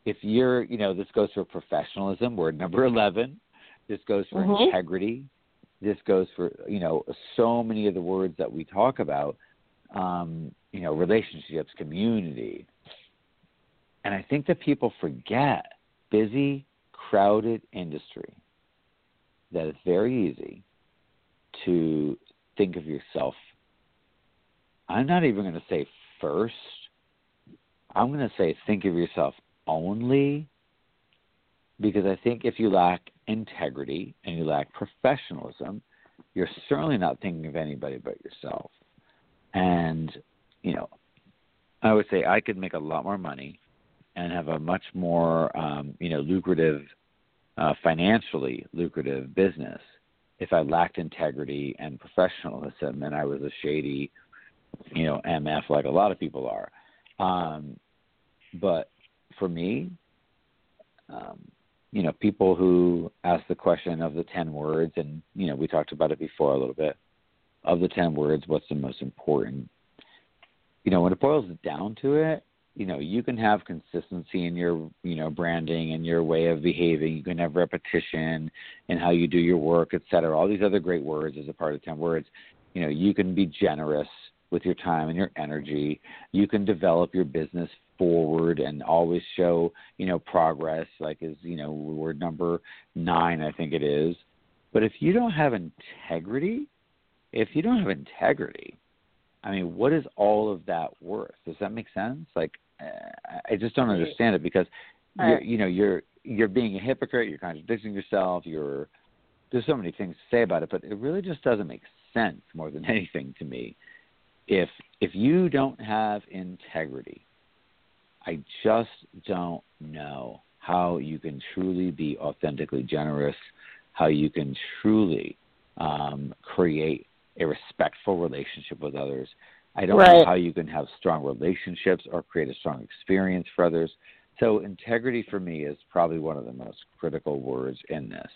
if you're, you know, this goes for professionalism. Word number eleven. This goes for mm-hmm. integrity this goes for you know so many of the words that we talk about um, you know relationships community. And i think that people forget busy crowded industry that it's very easy to think of yourself i'm not even going to say first. I'm going to say think of yourself only because i think if you lack integrity and you lack professionalism, you're certainly not thinking of anybody but yourself. And, you know, I would say I could make a lot more money and have a much more, um, you know, lucrative, uh, financially lucrative business if I lacked integrity and professionalism and I was a shady, you know, MF like a lot of people are. Um, but for me, um, you know, people who ask the question of the 10 words, and, you know, we talked about it before a little bit. Of the 10 words, what's the most important? You know, when it boils down to it, you know, you can have consistency in your, you know, branding and your way of behaving. You can have repetition in how you do your work, et cetera. All these other great words as a part of 10 words. You know, you can be generous with your time and your energy. You can develop your business forward and always show you know progress like is you know word number nine i think it is. But if you don't have integrity if you don't have integrity i mean what is all of that worth? Does that make sense? Like uh, i just don't understand it because you're you know you're you're being a hypocrite you're contradicting yourself you're there's so many things to say about it but it really just doesn't make sense more than anything to me. If if you don't have integrity I just don't know how you can truly be authentically generous, how you can truly um, create a respectful relationship with others. I don't right. know how you can have strong relationships or create a strong experience for others. So integrity for me is probably one of the most critical words in this.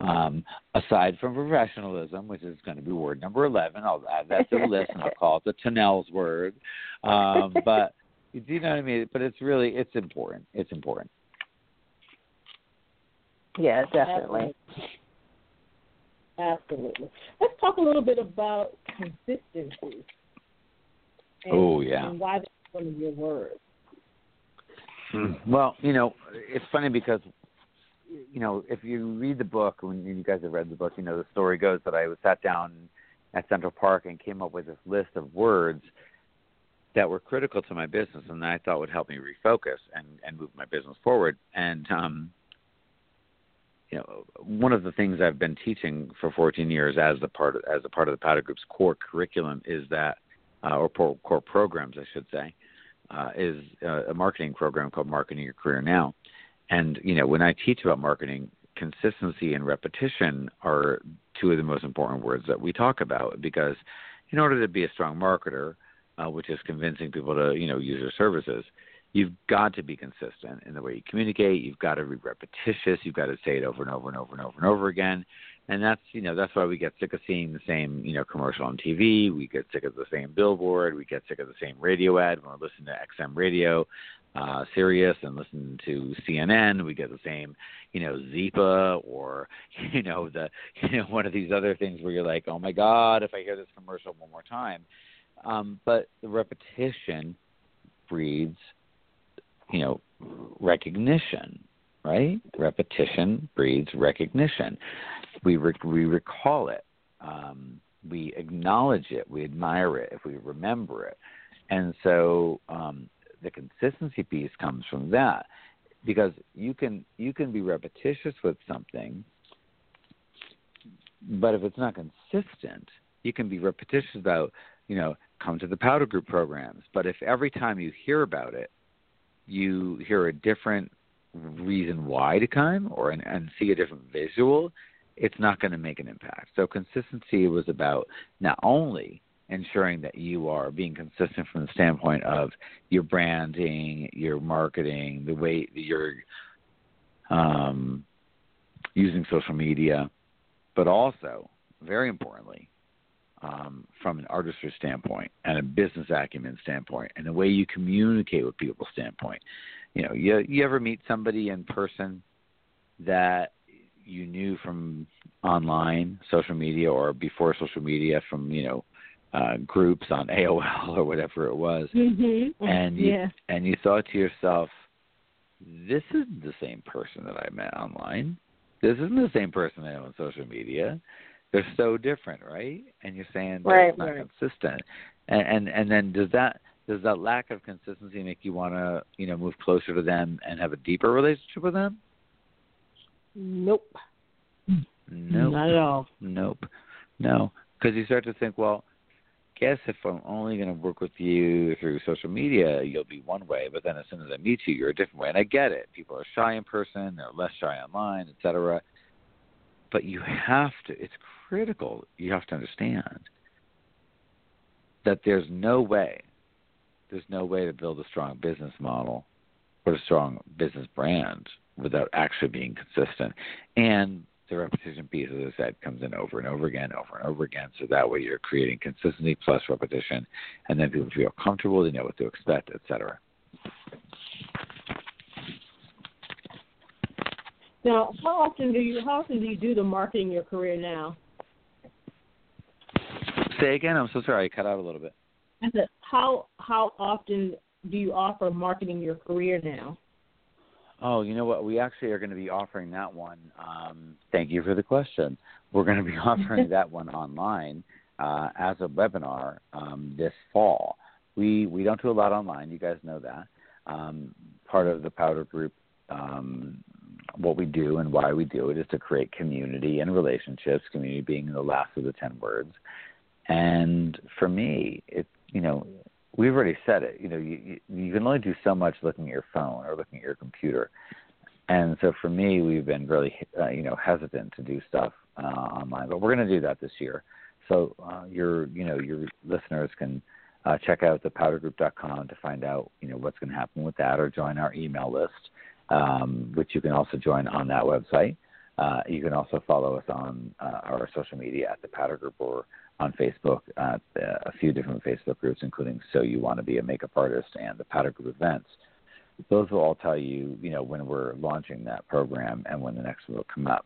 Um, aside from professionalism, which is going to be word number 11, I'll add that to the list and I'll call it the Tunnel's word. Um, but do you know what I mean? But it's really, it's important. It's important. Yeah, definitely. Absolutely. Let's talk a little bit about consistency. oh yeah. And why that's one of your words. Hmm. Well, you know, it's funny because you know, if you read the book, when you guys have read the book, you know the story goes that I was sat down at Central Park and came up with this list of words that were critical to my business and that I thought would help me refocus and and move my business forward. And um, you know, one of the things I've been teaching for 14 years as a part of, as a part of the Powder Group's core curriculum is that, uh, or core programs, I should say, uh, is uh, a marketing program called Marketing Your Career Now. And you know, when I teach about marketing, consistency and repetition are two of the most important words that we talk about because in order to be a strong marketer, uh, which is convincing people to you know use your services, you've got to be consistent in the way you communicate. You've got to be repetitious. You've got to say it over and over and over and over and over again. And that's you know that's why we get sick of seeing the same you know commercial on TV. We get sick of the same billboard. We get sick of the same radio ad when we're listening to XM radio, uh, Sirius, and listening to CNN. We get the same you know Zipa or you know the you know one of these other things where you're like, oh my God, if I hear this commercial one more time. Um, but the repetition breeds you know recognition right? Repetition breeds recognition. We re- we recall it. Um, we acknowledge it. We admire it if we remember it. And so um, the consistency piece comes from that. Because you can you can be repetitious with something but if it's not consistent you can be repetitious about you know come to the powder group programs but if every time you hear about it you hear a different reason why to come or and, and see a different visual, it's not going to make an impact. So consistency was about not only ensuring that you are being consistent from the standpoint of your branding, your marketing, the way that you're um, using social media, but also, very importantly, um, from an artistry standpoint and a business acumen standpoint and the way you communicate with people standpoint. You know, you you ever meet somebody in person that you knew from online, social media, or before social media from you know uh, groups on AOL or whatever it was, mm-hmm. and you yeah. and you thought to yourself, "This isn't the same person that I met online. This isn't the same person I know on social media." They're so different, right? And you're saying they're right, not right. consistent. And, and and then does that does that lack of consistency make you want to you know move closer to them and have a deeper relationship with them? Nope. Nope. Not at all. Nope. No, because you start to think, well, guess if I'm only going to work with you through social media, you'll be one way, but then as soon as I meet you, you're a different way. And I get it. People are shy in person, they're less shy online, et cetera. But you have to. It's critical. You have to understand that there's no way, there's no way to build a strong business model or a strong business brand without actually being consistent. And the repetition piece, as I said, comes in over and over again, over and over again. So that way you're creating consistency plus repetition, and then people feel comfortable, they know what to expect, et cetera. Now, how often do you how often do you do the marketing your career now? Say again. I'm so sorry. I cut out a little bit. I said, how how often do you offer marketing your career now? Oh, you know what? We actually are going to be offering that one. Um, thank you for the question. We're going to be offering that one online uh, as a webinar um, this fall. We we don't do a lot online. You guys know that. Um, part of the Powder Group um, what we do and why we do it is to create community and relationships, community being the last of the 10 words. And for me, it, you know, we've already said it. You know, you you can only do so much looking at your phone or looking at your computer, and so for me, we've been really uh, you know hesitant to do stuff uh, online, but we're going to do that this year. So uh, your you know your listeners can uh, check out thepowdergroup.com to find out you know what's going to happen with that, or join our email list, um, which you can also join on that website. Uh, you can also follow us on uh, our social media at the Powder Group or on Facebook, uh, a few different Facebook groups, including So You Want to Be a Makeup Artist and the Powder Group events. Those will all tell you, you know, when we're launching that program and when the next one will come up.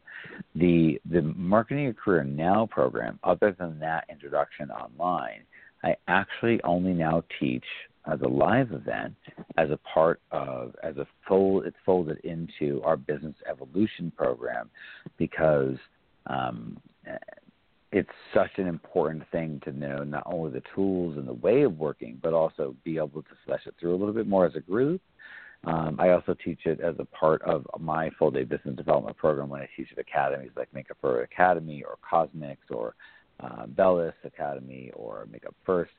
The the Marketing Your Career Now program, other than that introduction online, I actually only now teach as a live event as a part of as a fold it's folded into our business evolution program because um, it's such an important thing to know not only the tools and the way of working, but also be able to flesh it through a little bit more as a group. Um, I also teach it as a part of my full day business development program when I teach at academies like Makeup for Academy or Cosmix or uh, Bellis Academy or Makeup First.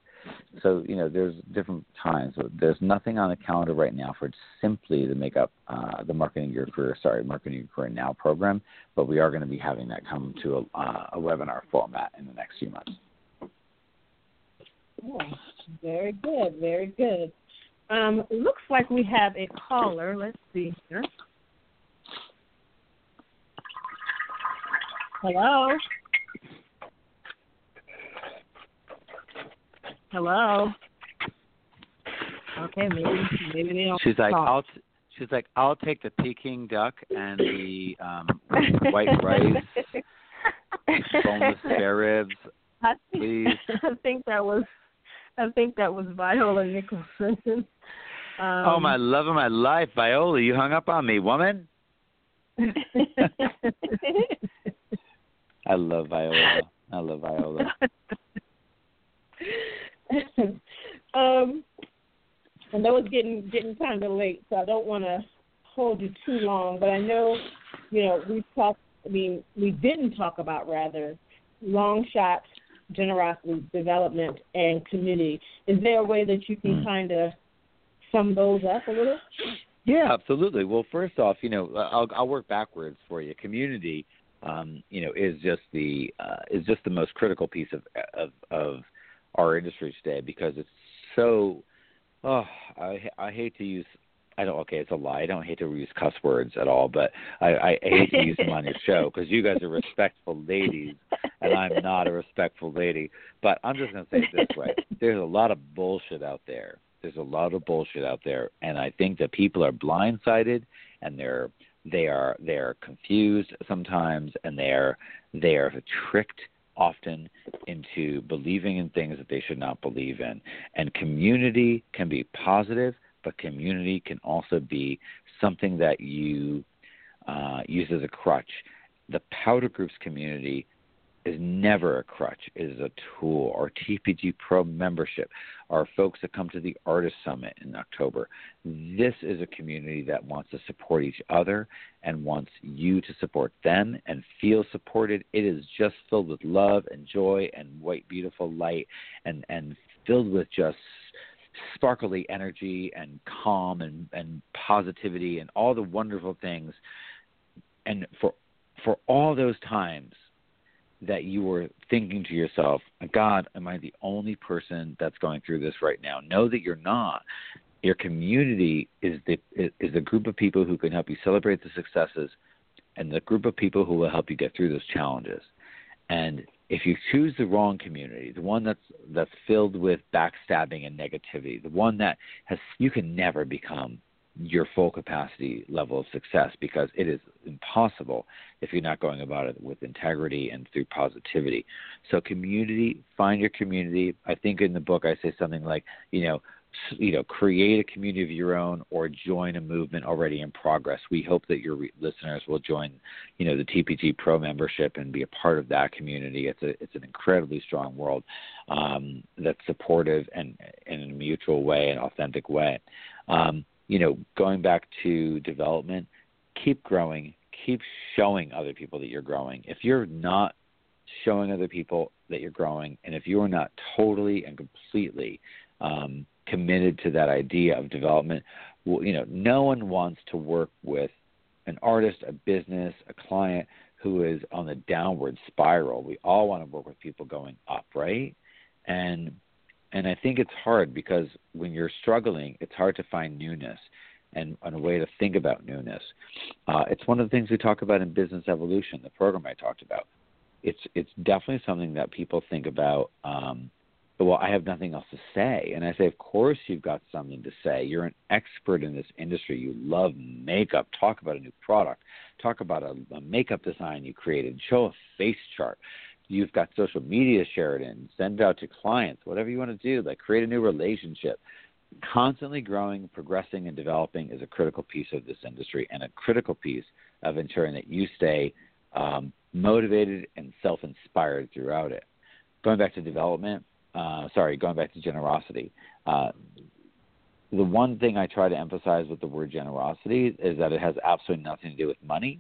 So you know, there's different times. There's nothing on the calendar right now for simply the makeup, uh, the marketing your career, sorry, marketing your career now program. But we are going to be having that come to a, uh, a webinar format in the next few months. Very good, very good. Um, looks like we have a caller. Let's see here. Hello. Hello. Okay, maybe maybe they don't. She's like, talk. I'll. T- she's like, I'll take the Peking duck and the um, white rice, boneless spare ribs, I think, please. I think that was, I think that was Viola Nicholson. Um, oh my love of my life, Viola, you hung up on me, woman. I love Viola. I love Viola. um, I know it's getting getting kind of late, so I don't want to hold you too long. But I know, you know, we talked. I mean, we didn't talk about rather long shots, generosity, development, and community. Is there a way that you can Mm. kind of sum those up a little? Yeah, absolutely. Well, first off, you know, I'll I'll work backwards for you. Community, um, you know, is just the uh, is just the most critical piece of of of our industry today because it's so. Oh, I I hate to use. I don't. Okay, it's a lie. I don't hate to use cuss words at all, but I, I hate to use them on your show because you guys are respectful ladies, and I'm not a respectful lady. But I'm just going to say it this way: there's a lot of bullshit out there. There's a lot of bullshit out there, and I think that people are blindsided and they're they are they're confused sometimes, and they're they are tricked often into believing in things that they should not believe in. And community can be positive, but community can also be something that you uh, use as a crutch. The Powder Group's community is never a crutch. It is a tool. Our TPG Pro membership, our folks that come to the Artist Summit in October. This is a community that wants to support each other and wants you to support them and feel supported. It is just filled with love and joy and white, beautiful light and, and filled with just sparkly energy and calm and, and positivity and all the wonderful things. And for for all those times that you were thinking to yourself, God, am I the only person that's going through this right now? Know that you're not. Your community is the is the group of people who can help you celebrate the successes, and the group of people who will help you get through those challenges. And if you choose the wrong community, the one that's that's filled with backstabbing and negativity, the one that has you can never become your full capacity level of success because it is impossible if you're not going about it with integrity and through positivity. So community, find your community. I think in the book I say something like, you know, you know, create a community of your own or join a movement already in progress. We hope that your re- listeners will join, you know, the TPG Pro membership and be a part of that community. It's a it's an incredibly strong world um, that's supportive and in a mutual way, an authentic way. Um, you know, going back to development, keep growing, keep showing other people that you're growing. If you're not showing other people that you're growing. And if you are not totally and completely um, committed to that idea of development, well, you know, no one wants to work with an artist, a business, a client who is on the downward spiral. We all want to work with people going up, right? And and I think it's hard because when you're struggling, it's hard to find newness and, and a way to think about newness. Uh, it's one of the things we talk about in Business Evolution, the program I talked about. It's it's definitely something that people think about. Um, well, I have nothing else to say, and I say, of course you've got something to say. You're an expert in this industry. You love makeup. Talk about a new product. Talk about a, a makeup design you created. Show a face chart you've got social media share it in, send it out to clients, whatever you want to do, like create a new relationship. Constantly growing, progressing, and developing is a critical piece of this industry and a critical piece of ensuring that you stay um, motivated and self inspired throughout it. Going back to development, uh, sorry, going back to generosity. Uh, the one thing I try to emphasize with the word generosity is that it has absolutely nothing to do with money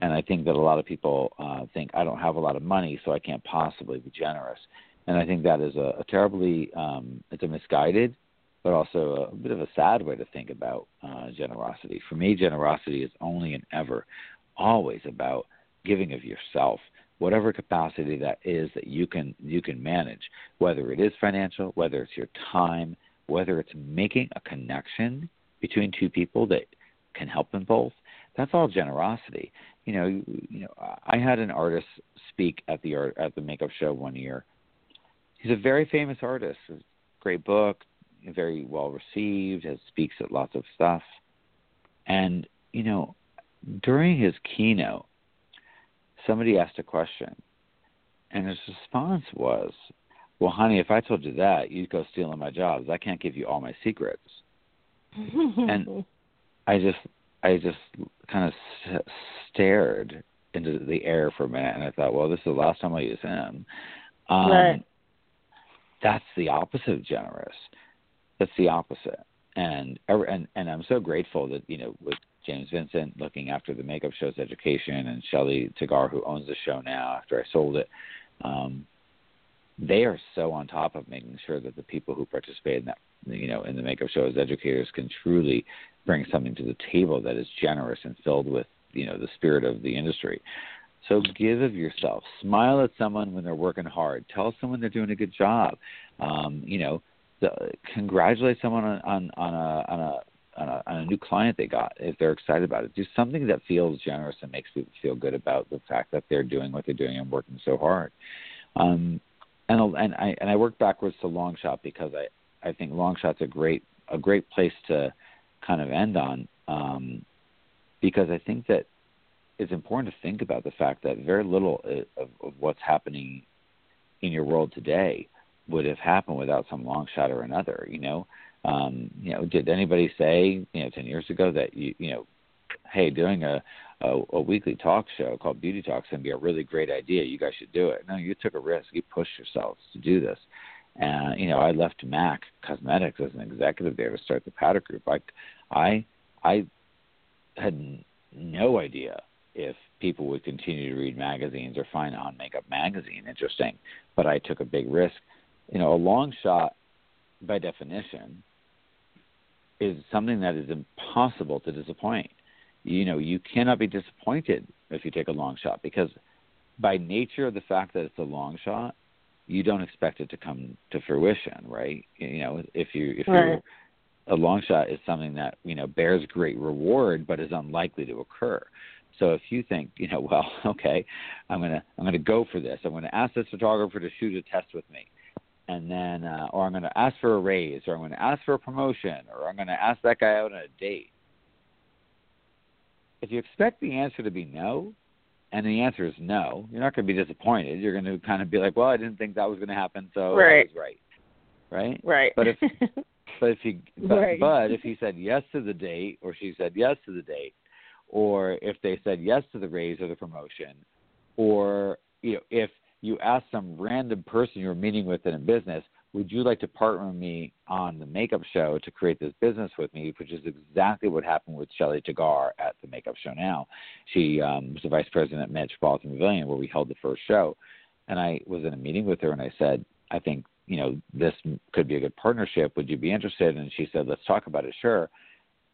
and I think that a lot of people uh, think I don't have a lot of money, so I can't possibly be generous. And I think that is a, a terribly um, it's a misguided, but also a, a bit of a sad way to think about uh, generosity. For me, generosity is only and ever, always about giving of yourself, whatever capacity that is that you can you can manage, whether it is financial, whether it's your time, whether it's making a connection between two people that can help them both. That's all generosity you know, you know, I had an artist speak at the art at the makeup show one year. He's a very famous artist. Great book, very well received. Has speaks at lots of stuff, and you know, during his keynote, somebody asked a question, and his response was, "Well, honey, if I told you that, you'd go stealing my jobs. I can't give you all my secrets." and I just I just kind of stared into the air for a minute, and I thought, well, this is the last time I use him. Um, right. That's the opposite of generous. That's the opposite. And and and I'm so grateful that you know with James Vincent looking after the makeup show's education and Shelly Tagar who owns the show now after I sold it. Um, they are so on top of making sure that the people who participate in that you know in the makeup show as educators can truly bring something to the table that is generous and filled with you know the spirit of the industry. So give of yourself. Smile at someone when they're working hard. Tell someone they're doing a good job. Um, you know, the, congratulate someone on, on on a on a on a, on a new client they got if they're excited about it. Do something that feels generous and makes people feel good about the fact that they're doing what they're doing and working so hard. Um, and and I and I work backwards to long shot because I I think long shot's a great a great place to kind of end on um, because I think that it's important to think about the fact that very little of, of what's happening in your world today would have happened without some long shot or another. You know, um, you know, did anybody say you know ten years ago that you you know, hey, doing a a, a weekly talk show called Beauty Talks can be a really great idea. You guys should do it. No, you took a risk. You pushed yourselves to do this. And you know, I left Mac Cosmetics as an executive there to start the Powder Group. I, I, I had no idea if people would continue to read magazines or find On Makeup magazine interesting, but I took a big risk. You know, a long shot, by definition, is something that is impossible to disappoint. You know, you cannot be disappointed if you take a long shot because by nature of the fact that it's a long shot, you don't expect it to come to fruition, right? You know, if you if right. you a long shot is something that you know bears great reward but is unlikely to occur. So if you think, you know, well, okay, I'm gonna I'm gonna go for this. I'm gonna ask this photographer to shoot a test with me, and then, uh, or I'm gonna ask for a raise, or I'm gonna ask for a promotion, or I'm gonna ask that guy out on a date. If you expect the answer to be no, and the answer is no, you're not going to be disappointed. You're going to kind of be like, well, I didn't think that was going to happen, so right. I was right. Right. Right. But if but if he but, right. but if he said yes to the date, or she said yes to the date, or if they said yes to the raise or the promotion, or you know if you ask some random person you're meeting with in a business, would you like to partner with me on the makeup show to create this business with me, which is exactly what happened with Shelly Tagar at the makeup show now. She um, was the vice president at Metropolitan Pavilion where we held the first show. and I was in a meeting with her, and I said, I think you know this could be a good partnership. Would you be interested? And she said, let's talk about it. Sure.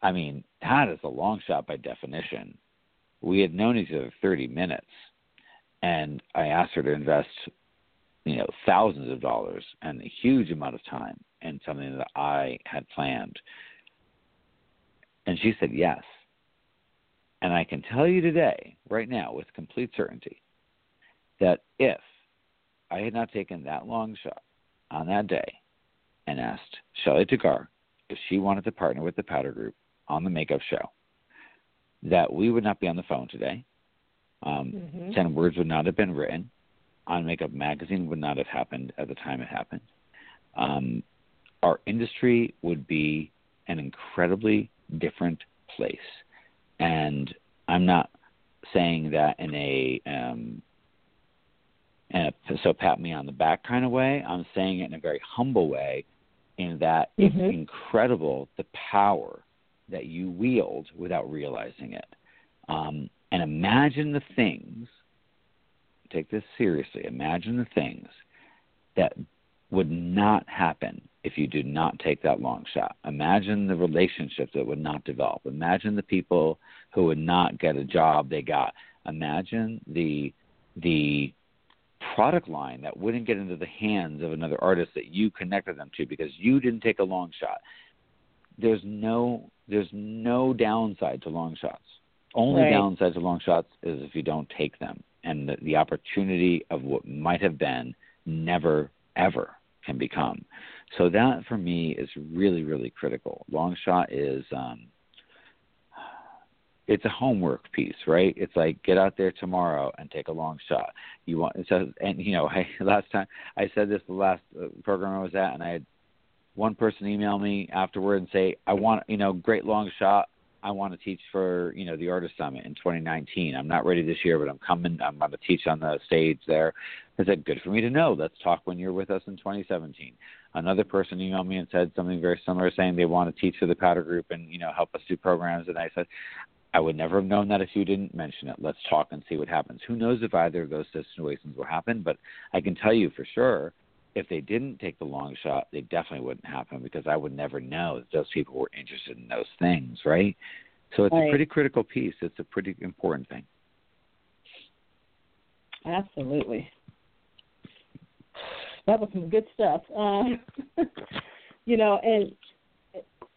I mean, that is a long shot by definition. We had known each other 30 minutes, and I asked her to invest, you know, thousands of dollars and a huge amount of time and something that I had planned. And she said yes. And I can tell you today, right now, with complete certainty, that if I had not taken that long shot on that day and asked Shelley Tagar if she wanted to partner with the Powder Group on the makeup show, that we would not be on the phone today. Um, mm-hmm. Ten words would not have been written. On Makeup Magazine would not have happened at the time it happened. Um, our industry would be an incredibly different place. And I'm not saying that in a um, and so pat me on the back kind of way. I'm saying it in a very humble way, in that mm-hmm. it's incredible the power that you wield without realizing it. Um, and imagine the things. Take this seriously. Imagine the things that would not happen if you do not take that long shot. Imagine the relationships that would not develop. Imagine the people who would not get a job they got. Imagine the the product line that wouldn't get into the hands of another artist that you connected them to because you didn't take a long shot. There's no there's no downside to long shots. Only right. downside to long shots is if you don't take them, and the, the opportunity of what might have been never ever can become. So that for me is really really critical. Long shot is um, it's a homework piece, right? It's like get out there tomorrow and take a long shot. You want so and you know, I last time I said this the last uh, program I was at, and I had one person email me afterward and say, I want you know, great long shot. I want to teach for you know the artist summit in 2019. I'm not ready this year, but I'm coming. I'm going to teach on the stage there. I said, good for me to know. Let's talk when you're with us in 2017. Another person emailed me and said something very similar, saying they want to teach for the Powder Group and you know help us do programs. And I said, I would never have known that if you didn't mention it. Let's talk and see what happens. Who knows if either of those situations will happen, but I can tell you for sure if they didn't take the long shot, they definitely wouldn't happen because I would never know that those people were interested in those things, right? So it's right. a pretty critical piece. It's a pretty important thing. Absolutely. That was some good stuff. Um, you know, and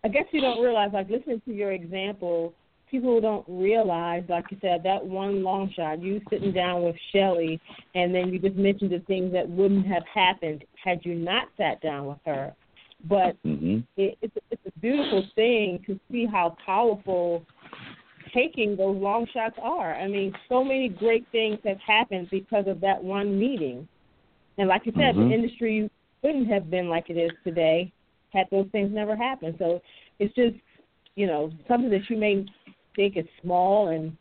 I guess you don't realize, like listening to your example, people don't realize, like you said, that one long shot, you sitting down with Shelly, and then you just mentioned the things that wouldn't have happened had you not sat down with her. But mm-hmm. it, it's it's a beautiful thing to see how powerful taking those long shots are. I mean, so many great things have happened because of that one meeting. And like you said, mm-hmm. the industry wouldn't have been like it is today had those things never happened. So it's just, you know, something that you may think it's small and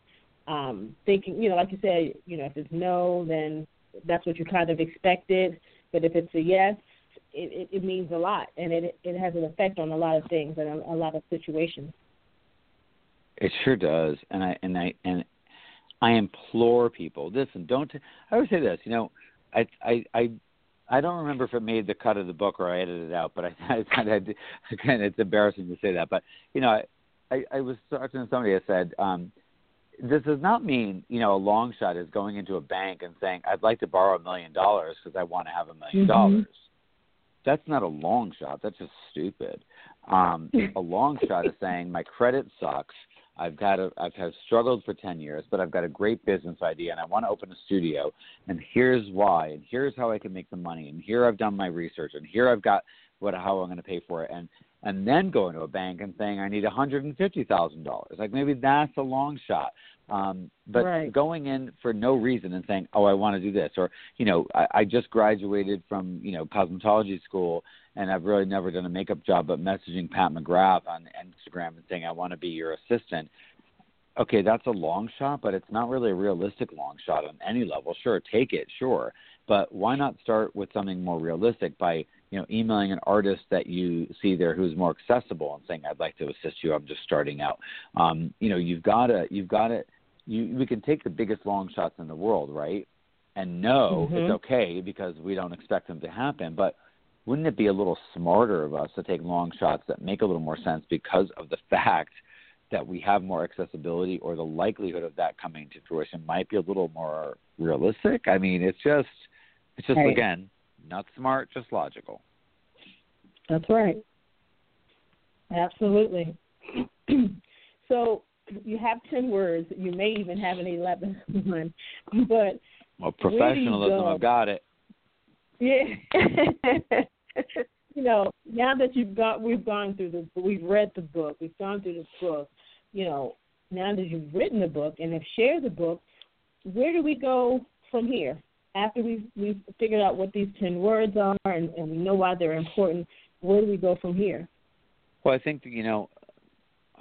um thinking you know like you said you know if it's no then that's what you kind of expected. But if it's a yes it, it, it means a lot and it it has an effect on a lot of things and a, a lot of situations. It sure does. And i and i and i implore people listen don't i always say this you know i i i I don't remember if it made the cut of the book or I edited it out, but I, I kind of, again, it's embarrassing to say that. But you know, I, I was talking to somebody that said, um, this does not mean, you know, a long shot is going into a bank and saying, I'd like to borrow a million dollars because I want to have a million mm-hmm. dollars. That's not a long shot. That's just stupid. Um, a long shot is saying, my credit sucks. I've got a, I've have struggled for 10 years, but I've got a great business idea and I want to open a studio and here's why and here's how I can make the money and here I've done my research and here I've got what how I'm going to pay for it and and then going to a bank and saying I need $150,000. Like maybe that's a long shot. Um, but right. going in for no reason and saying, "Oh, I want to do this," or you know, I, I just graduated from you know cosmetology school and I've really never done a makeup job, but messaging Pat McGrath on Instagram and saying I want to be your assistant. Okay, that's a long shot, but it's not really a realistic long shot on any level. Sure, take it, sure, but why not start with something more realistic by you know, emailing an artist that you see there who's more accessible and saying, "I'd like to assist you. I'm just starting out." Um, you know, you've got to, you've got to, you. We can take the biggest long shots in the world, right? and know mm-hmm. it's okay because we don't expect them to happen. But wouldn't it be a little smarter of us to take long shots that make a little more sense because of the fact that we have more accessibility or the likelihood of that coming to fruition might be a little more realistic? I mean, it's just it's just right. again not smart, just logical. That's right. Absolutely. so you have ten words. You may even have an eleventh one, but well, professionalism. I've got it. Yeah. you know, now that you've got, we've gone through the, we've read the book, we've gone through the book. You know, now that you've written the book and have shared the book, where do we go from here? After we've we've figured out what these ten words are and, and we know why they're important, where do we go from here? Well, I think you know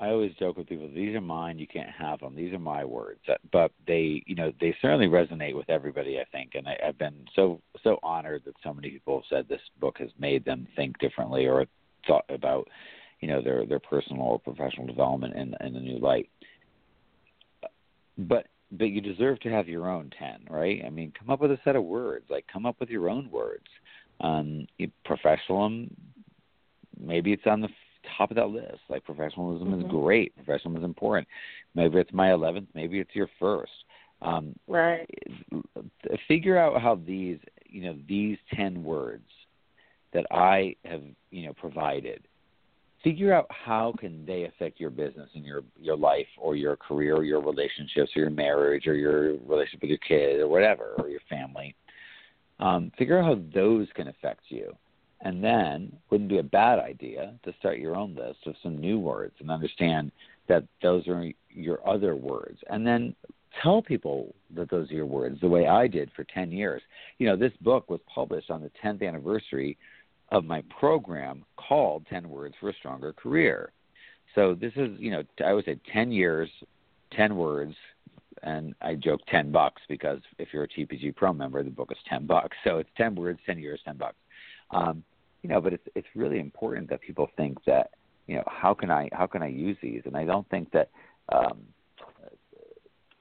I always joke with people, these are mine, you can't have them. These are my words. But they, you know, they certainly resonate with everybody, I think. And I, I've been so so honored that so many people have said this book has made them think differently or thought about, you know, their their personal or professional development in in a new light. But but you deserve to have your own 10, right? I mean, come up with a set of words. Like come up with your own words. Um, professionalism, maybe it's on the top of that list. Like professionalism mm-hmm. is great. Professionalism is important. Maybe it's my eleventh. Maybe it's your first. Um, right. Figure out how these, you know, these ten words that I have, you know, provided. Figure out how can they affect your business and your your life or your career or your relationships or your marriage or your relationship with your kid or whatever or your family. Um, figure out how those can affect you and then wouldn't be a bad idea to start your own list of some new words and understand that those are your other words. And then tell people that those are your words the way I did for 10 years. You know, this book was published on the 10th anniversary of my program called 10 Words for a Stronger Career. So this is, you know, I would say 10 years, 10 words, and I joke 10 bucks because if you're a TPG Pro member, the book is 10 bucks. So it's 10 words, 10 years, 10 bucks. Um, you know, but it's it's really important that people think that you know how can I how can I use these, and I don't think that um,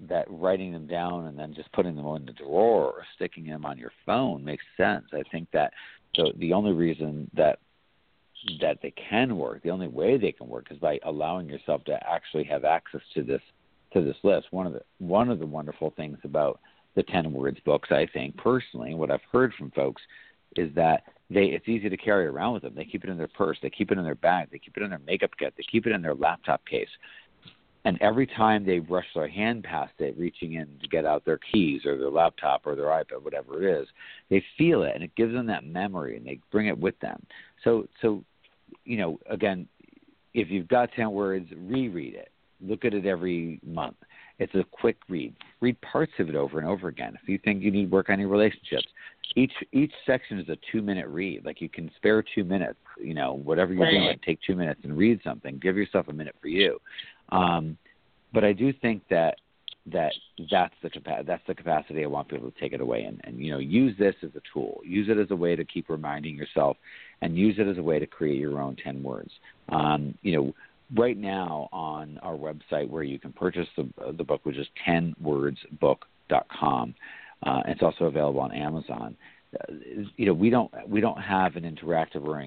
that writing them down and then just putting them in the drawer or sticking them on your phone makes sense. I think that the the only reason that that they can work, the only way they can work is by allowing yourself to actually have access to this to this list. One of the one of the wonderful things about the ten words books, I think personally, what I've heard from folks is that they it's easy to carry around with them. They keep it in their purse, they keep it in their bag, they keep it in their makeup kit, they keep it in their laptop case. And every time they brush their hand past it, reaching in to get out their keys or their laptop or their iPad, whatever it is, they feel it and it gives them that memory and they bring it with them. So so you know, again, if you've got ten words, reread it. Look at it every month. It's a quick read. Read parts of it over and over again. If you think you need work on your relationships, each each section is a two minute read. Like you can spare two minutes, you know, whatever you're right. doing, take two minutes and read something. Give yourself a minute for you. Um, but I do think that that that's the capa- that's the capacity I want people to take it away and, and you know use this as a tool. Use it as a way to keep reminding yourself, and use it as a way to create your own ten words. Um, you know, right now on our website where you can purchase the the book, which is tenwordsbook.com. Uh, it's also available on Amazon. You know, we don't we don't have an interactive or uh,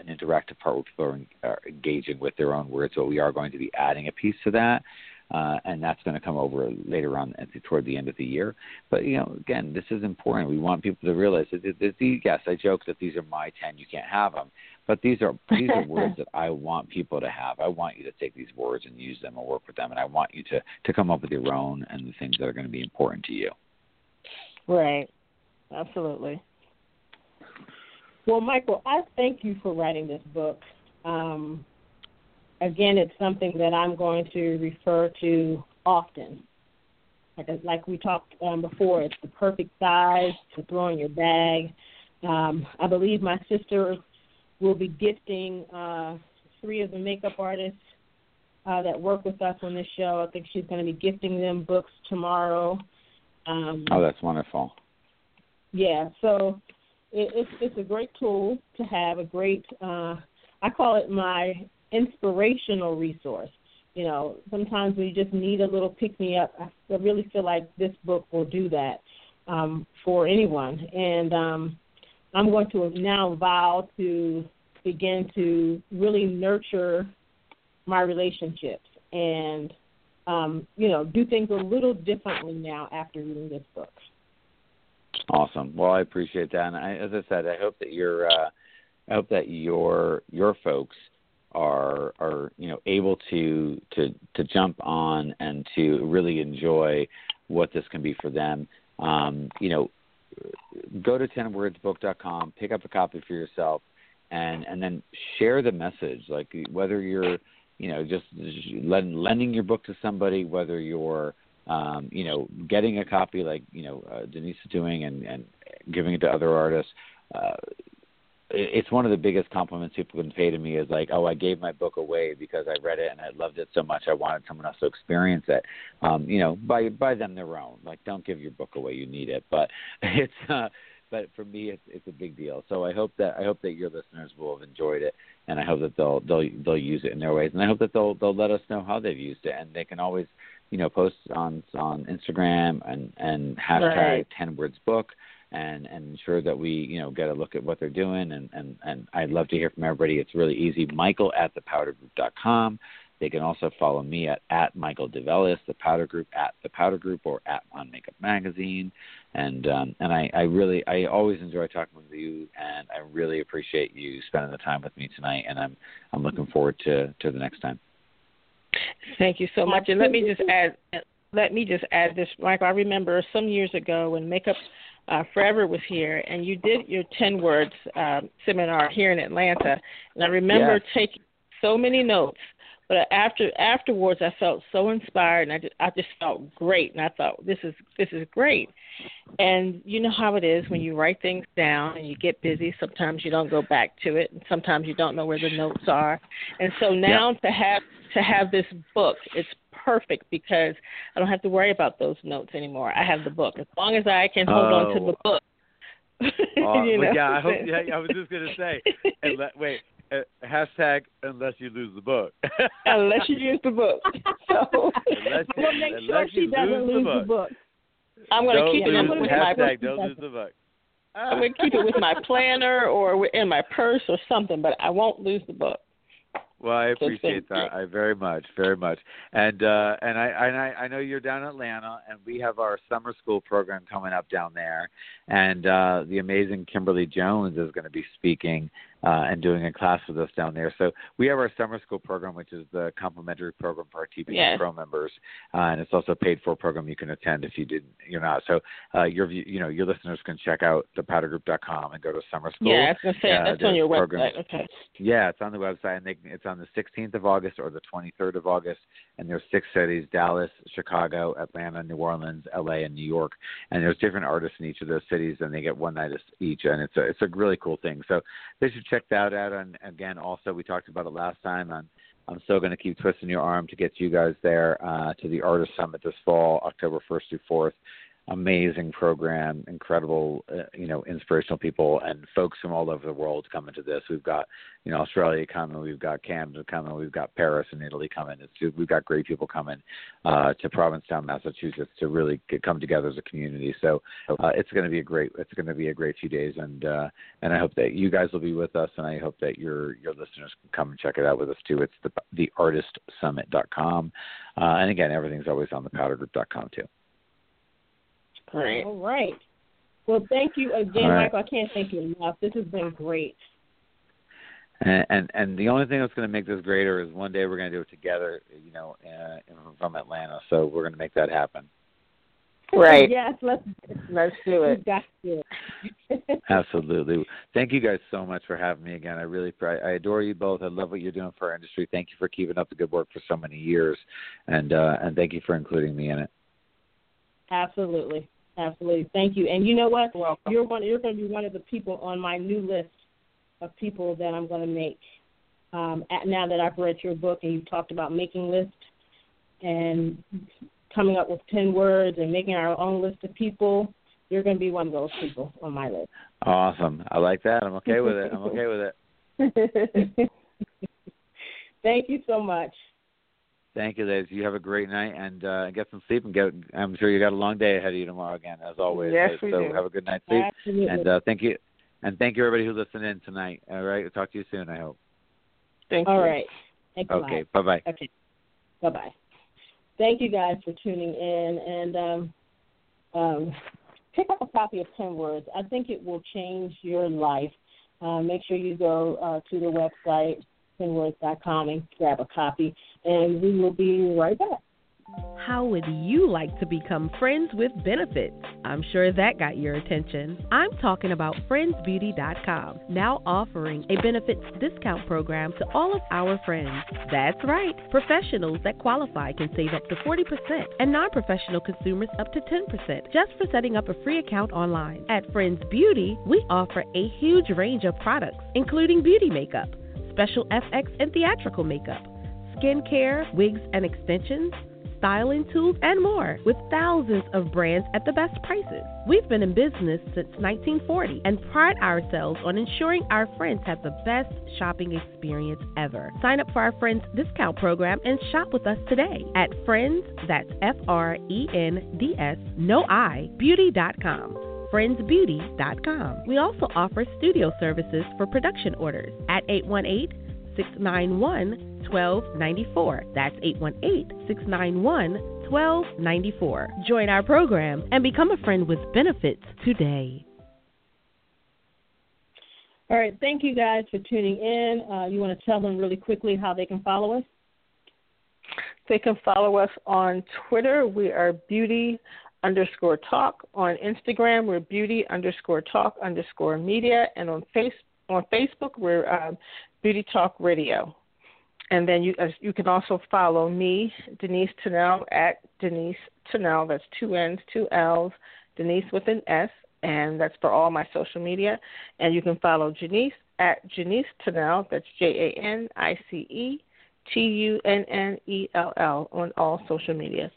an interactive part where people are, are engaging with their own words, but we are going to be adding a piece to that. Uh, and that's going to come over later on at the, toward the end of the year. But you know, again, this is important. We want people to realize that, that, that these, yes, I joke that these are my ten, you can't have them, but these are these are words that I want people to have. I want you to take these words and use them and work with them, and I want you to to come up with your own and the things that are going to be important to you. Right. Absolutely. Well, Michael, I thank you for writing this book. Um, again, it's something that I'm going to refer to often. Like, like we talked um, before, it's the perfect size to throw in your bag. Um, I believe my sister will be gifting uh, three of the makeup artists uh, that work with us on this show. I think she's going to be gifting them books tomorrow. Um, oh, that's wonderful. Yeah, so it, it's it's a great tool to have. A great, uh, I call it my inspirational resource. You know, sometimes we just need a little pick me up. I really feel like this book will do that. um, for anyone. And um, I'm going to now vow to begin to really nurture my relationships and um, you know do things a little differently now after reading this book. Awesome. Well, I appreciate that, and I, as I said, I hope that your uh, I hope that your your folks are are you know able to to to jump on and to really enjoy what this can be for them. Um, you know, go to tenwordsbook.com, pick up a copy for yourself, and and then share the message. Like whether you're you know just lending your book to somebody, whether you're um, you know getting a copy like you know uh, Denise is doing and and giving it to other artists. Uh, it's one of the biggest compliments people can pay to me is like, oh, I gave my book away because I read it and I loved it so much I wanted someone else to experience it. Um, you know, buy buy them their own. Like, don't give your book away; you need it. But it's uh, but for me, it's it's a big deal. So I hope that I hope that your listeners will have enjoyed it, and I hope that they'll they'll they'll use it in their ways, and I hope that they'll they'll let us know how they've used it, and they can always you know posts on on Instagram and and hashtag right. ten words book and and ensure that we you know get a look at what they're doing and and and I'd love to hear from everybody. It's really easy. Michael at thepowdergroup.com. They can also follow me at at Michael DeVellis, the Powder Group at the Powder Group or at On Makeup Magazine. And um, and I, I really I always enjoy talking with you and I really appreciate you spending the time with me tonight and I'm I'm looking forward to, to the next time. Thank you so much. And let me just add let me just add this, Michael. I remember some years ago when Makeup uh, Forever was here, and you did your 10 words uh, seminar here in Atlanta. And I remember yes. taking so many notes. But after afterwards, I felt so inspired, and I just, I just felt great. And I thought, this is this is great. And you know how it is when you write things down and you get busy. Sometimes you don't go back to it, and sometimes you don't know where the notes are. And so now to have to have this book, it's perfect because I don't have to worry about those notes anymore. I have the book. As long as I can hold oh. on to the oh. book. uh, you know? Yeah, I hope. Yeah, I was just gonna say. And let, wait, hashtag unless you lose the book. unless you use the book. So unless, we'll make sure she doesn't lose, the, book. the book. I'm going to keep it with my book. Don't lose the book. I'm going to keep it with my planner or in my purse or something, but I won't lose the book. Well, I appreciate that. I very much, very much. And uh and I and I, I know you're down in Atlanta and we have our summer school program coming up down there and uh the amazing Kimberly Jones is going to be speaking uh, and doing a class with us down there. So we have our summer school program, which is the complimentary program for our TPG yes. Pro members, uh, and it's also a paid for program you can attend if you didn't, you're not. So uh, your you know your listeners can check out thepowdergroup.com and go to summer school. Yeah, I was say uh, that's on your program. website. Okay. Yeah, it's on the website, and they, it's on the 16th of August or the 23rd of August, and there's six cities: Dallas, Chicago, Atlanta, New Orleans, LA, and New York. And there's different artists in each of those cities, and they get one night each, and it's a it's a really cool thing. So they should check that out. And again, also we talked about it last time. On I'm still going to keep twisting your arm to get you guys there uh, to the Artist Summit this fall, October 1st through 4th amazing program, incredible, uh, you know, inspirational people and folks from all over the world coming to this. We've got, you know, Australia coming, we've got Canada coming, we've got Paris and Italy coming. It's we've got great people coming uh, to Provincetown, Massachusetts, to really get, come together as a community. So uh, it's going to be a great, it's going to be a great few days, and uh, and I hope that you guys will be with us, and I hope that your your listeners can come and check it out with us too. It's the theartistsummit.com, uh, and again, everything's always on the powdergroup.com too. Great. All right. Well, thank you again, right. Michael. I can't thank you enough. This has been great. And, and and the only thing that's going to make this greater is one day we're going to do it together. You know, uh, from Atlanta. So we're going to make that happen. Right. Yes. Let's let's do it. Got to. Absolutely. Thank you guys so much for having me again. I really I adore you both. I love what you're doing for our industry. Thank you for keeping up the good work for so many years, and uh, and thank you for including me in it. Absolutely. Absolutely. Thank you. And you know what? You're one. You're going to be one of the people on my new list of people that I'm going to make. Um, at, now that I've read your book and you've talked about making lists and coming up with ten words and making our own list of people, you're going to be one of those people on my list. Awesome. I like that. I'm okay with it. I'm okay with it. Thank you so much. Thank you, ladies. You have a great night and uh, get some sleep and get. I'm sure you got a long day ahead of you tomorrow again, as always. Yes, right? we so do. have a good night's sleep. Absolutely. And uh, thank you, and thank you everybody who listened in tonight. All right, we'll talk to you soon. I hope. Thank All you. right. Thanks. Okay. Bye bye. Okay. Bye bye. Thank you guys for tuning in and um, um, pick up a copy of Ten Words. I think it will change your life. Uh, make sure you go uh, to the website and grab a copy, and we will be right back. How would you like to become friends with benefits? I'm sure that got your attention. I'm talking about frendsbeauty.com, now offering a benefits discount program to all of our friends. That's right, professionals that qualify can save up to 40% and non professional consumers up to 10% just for setting up a free account online. At Frends Beauty, we offer a huge range of products, including beauty makeup, special FX and theatrical makeup, skincare, wigs and extensions styling tools, and more, with thousands of brands at the best prices. We've been in business since 1940 and pride ourselves on ensuring our friends have the best shopping experience ever. Sign up for our Frends discount program and shop with us today at Frends, that's F R E N D S, no I, beauty.com frendsbeauty.com. We also offer studio services for production orders at 818 691 1294. That's 818 691 1294. Join our program and become a friend with benefits today. All right. Thank you guys for tuning in. Uh, you want to tell them really quickly how they can follow us? They can follow us on Twitter. We are beauty underscore talk. On Instagram, we're beauty underscore talk underscore media. And on face on Facebook, we're um, Beauty Talk Radio. And then you you can also follow me, Denise Tunnell, at Denise Tunnell. That's two N's, two L's, Denise with an S, and that's for all my social media. And you can follow Janice at Janice Tunnell. That's J A N I C E T U N N E L L on all social media.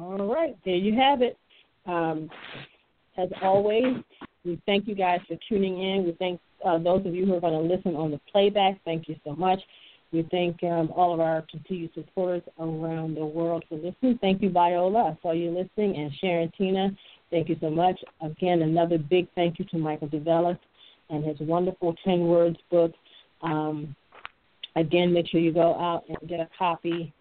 All right, there you have it. Um, as always, we thank you guys for tuning in. We thank uh, those of you who are going to listen on the playback. Thank you so much. We thank um, all of our continued supporters around the world for listening. Thank you, Viola. for you listening, and Sharon Tina. Thank you so much. Again, another big thank you to Michael DeVellis and his wonderful Ten Words book. Um, again, make sure you go out and get a copy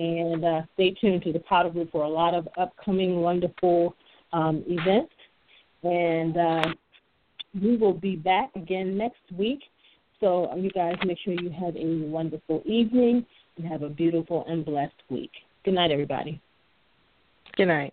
and uh, stay tuned to the Powder Group for a lot of upcoming wonderful um, events. And uh, we will be back again next week. So uh, you guys make sure you have a wonderful evening and have a beautiful and blessed week. Good night, everybody. Good night.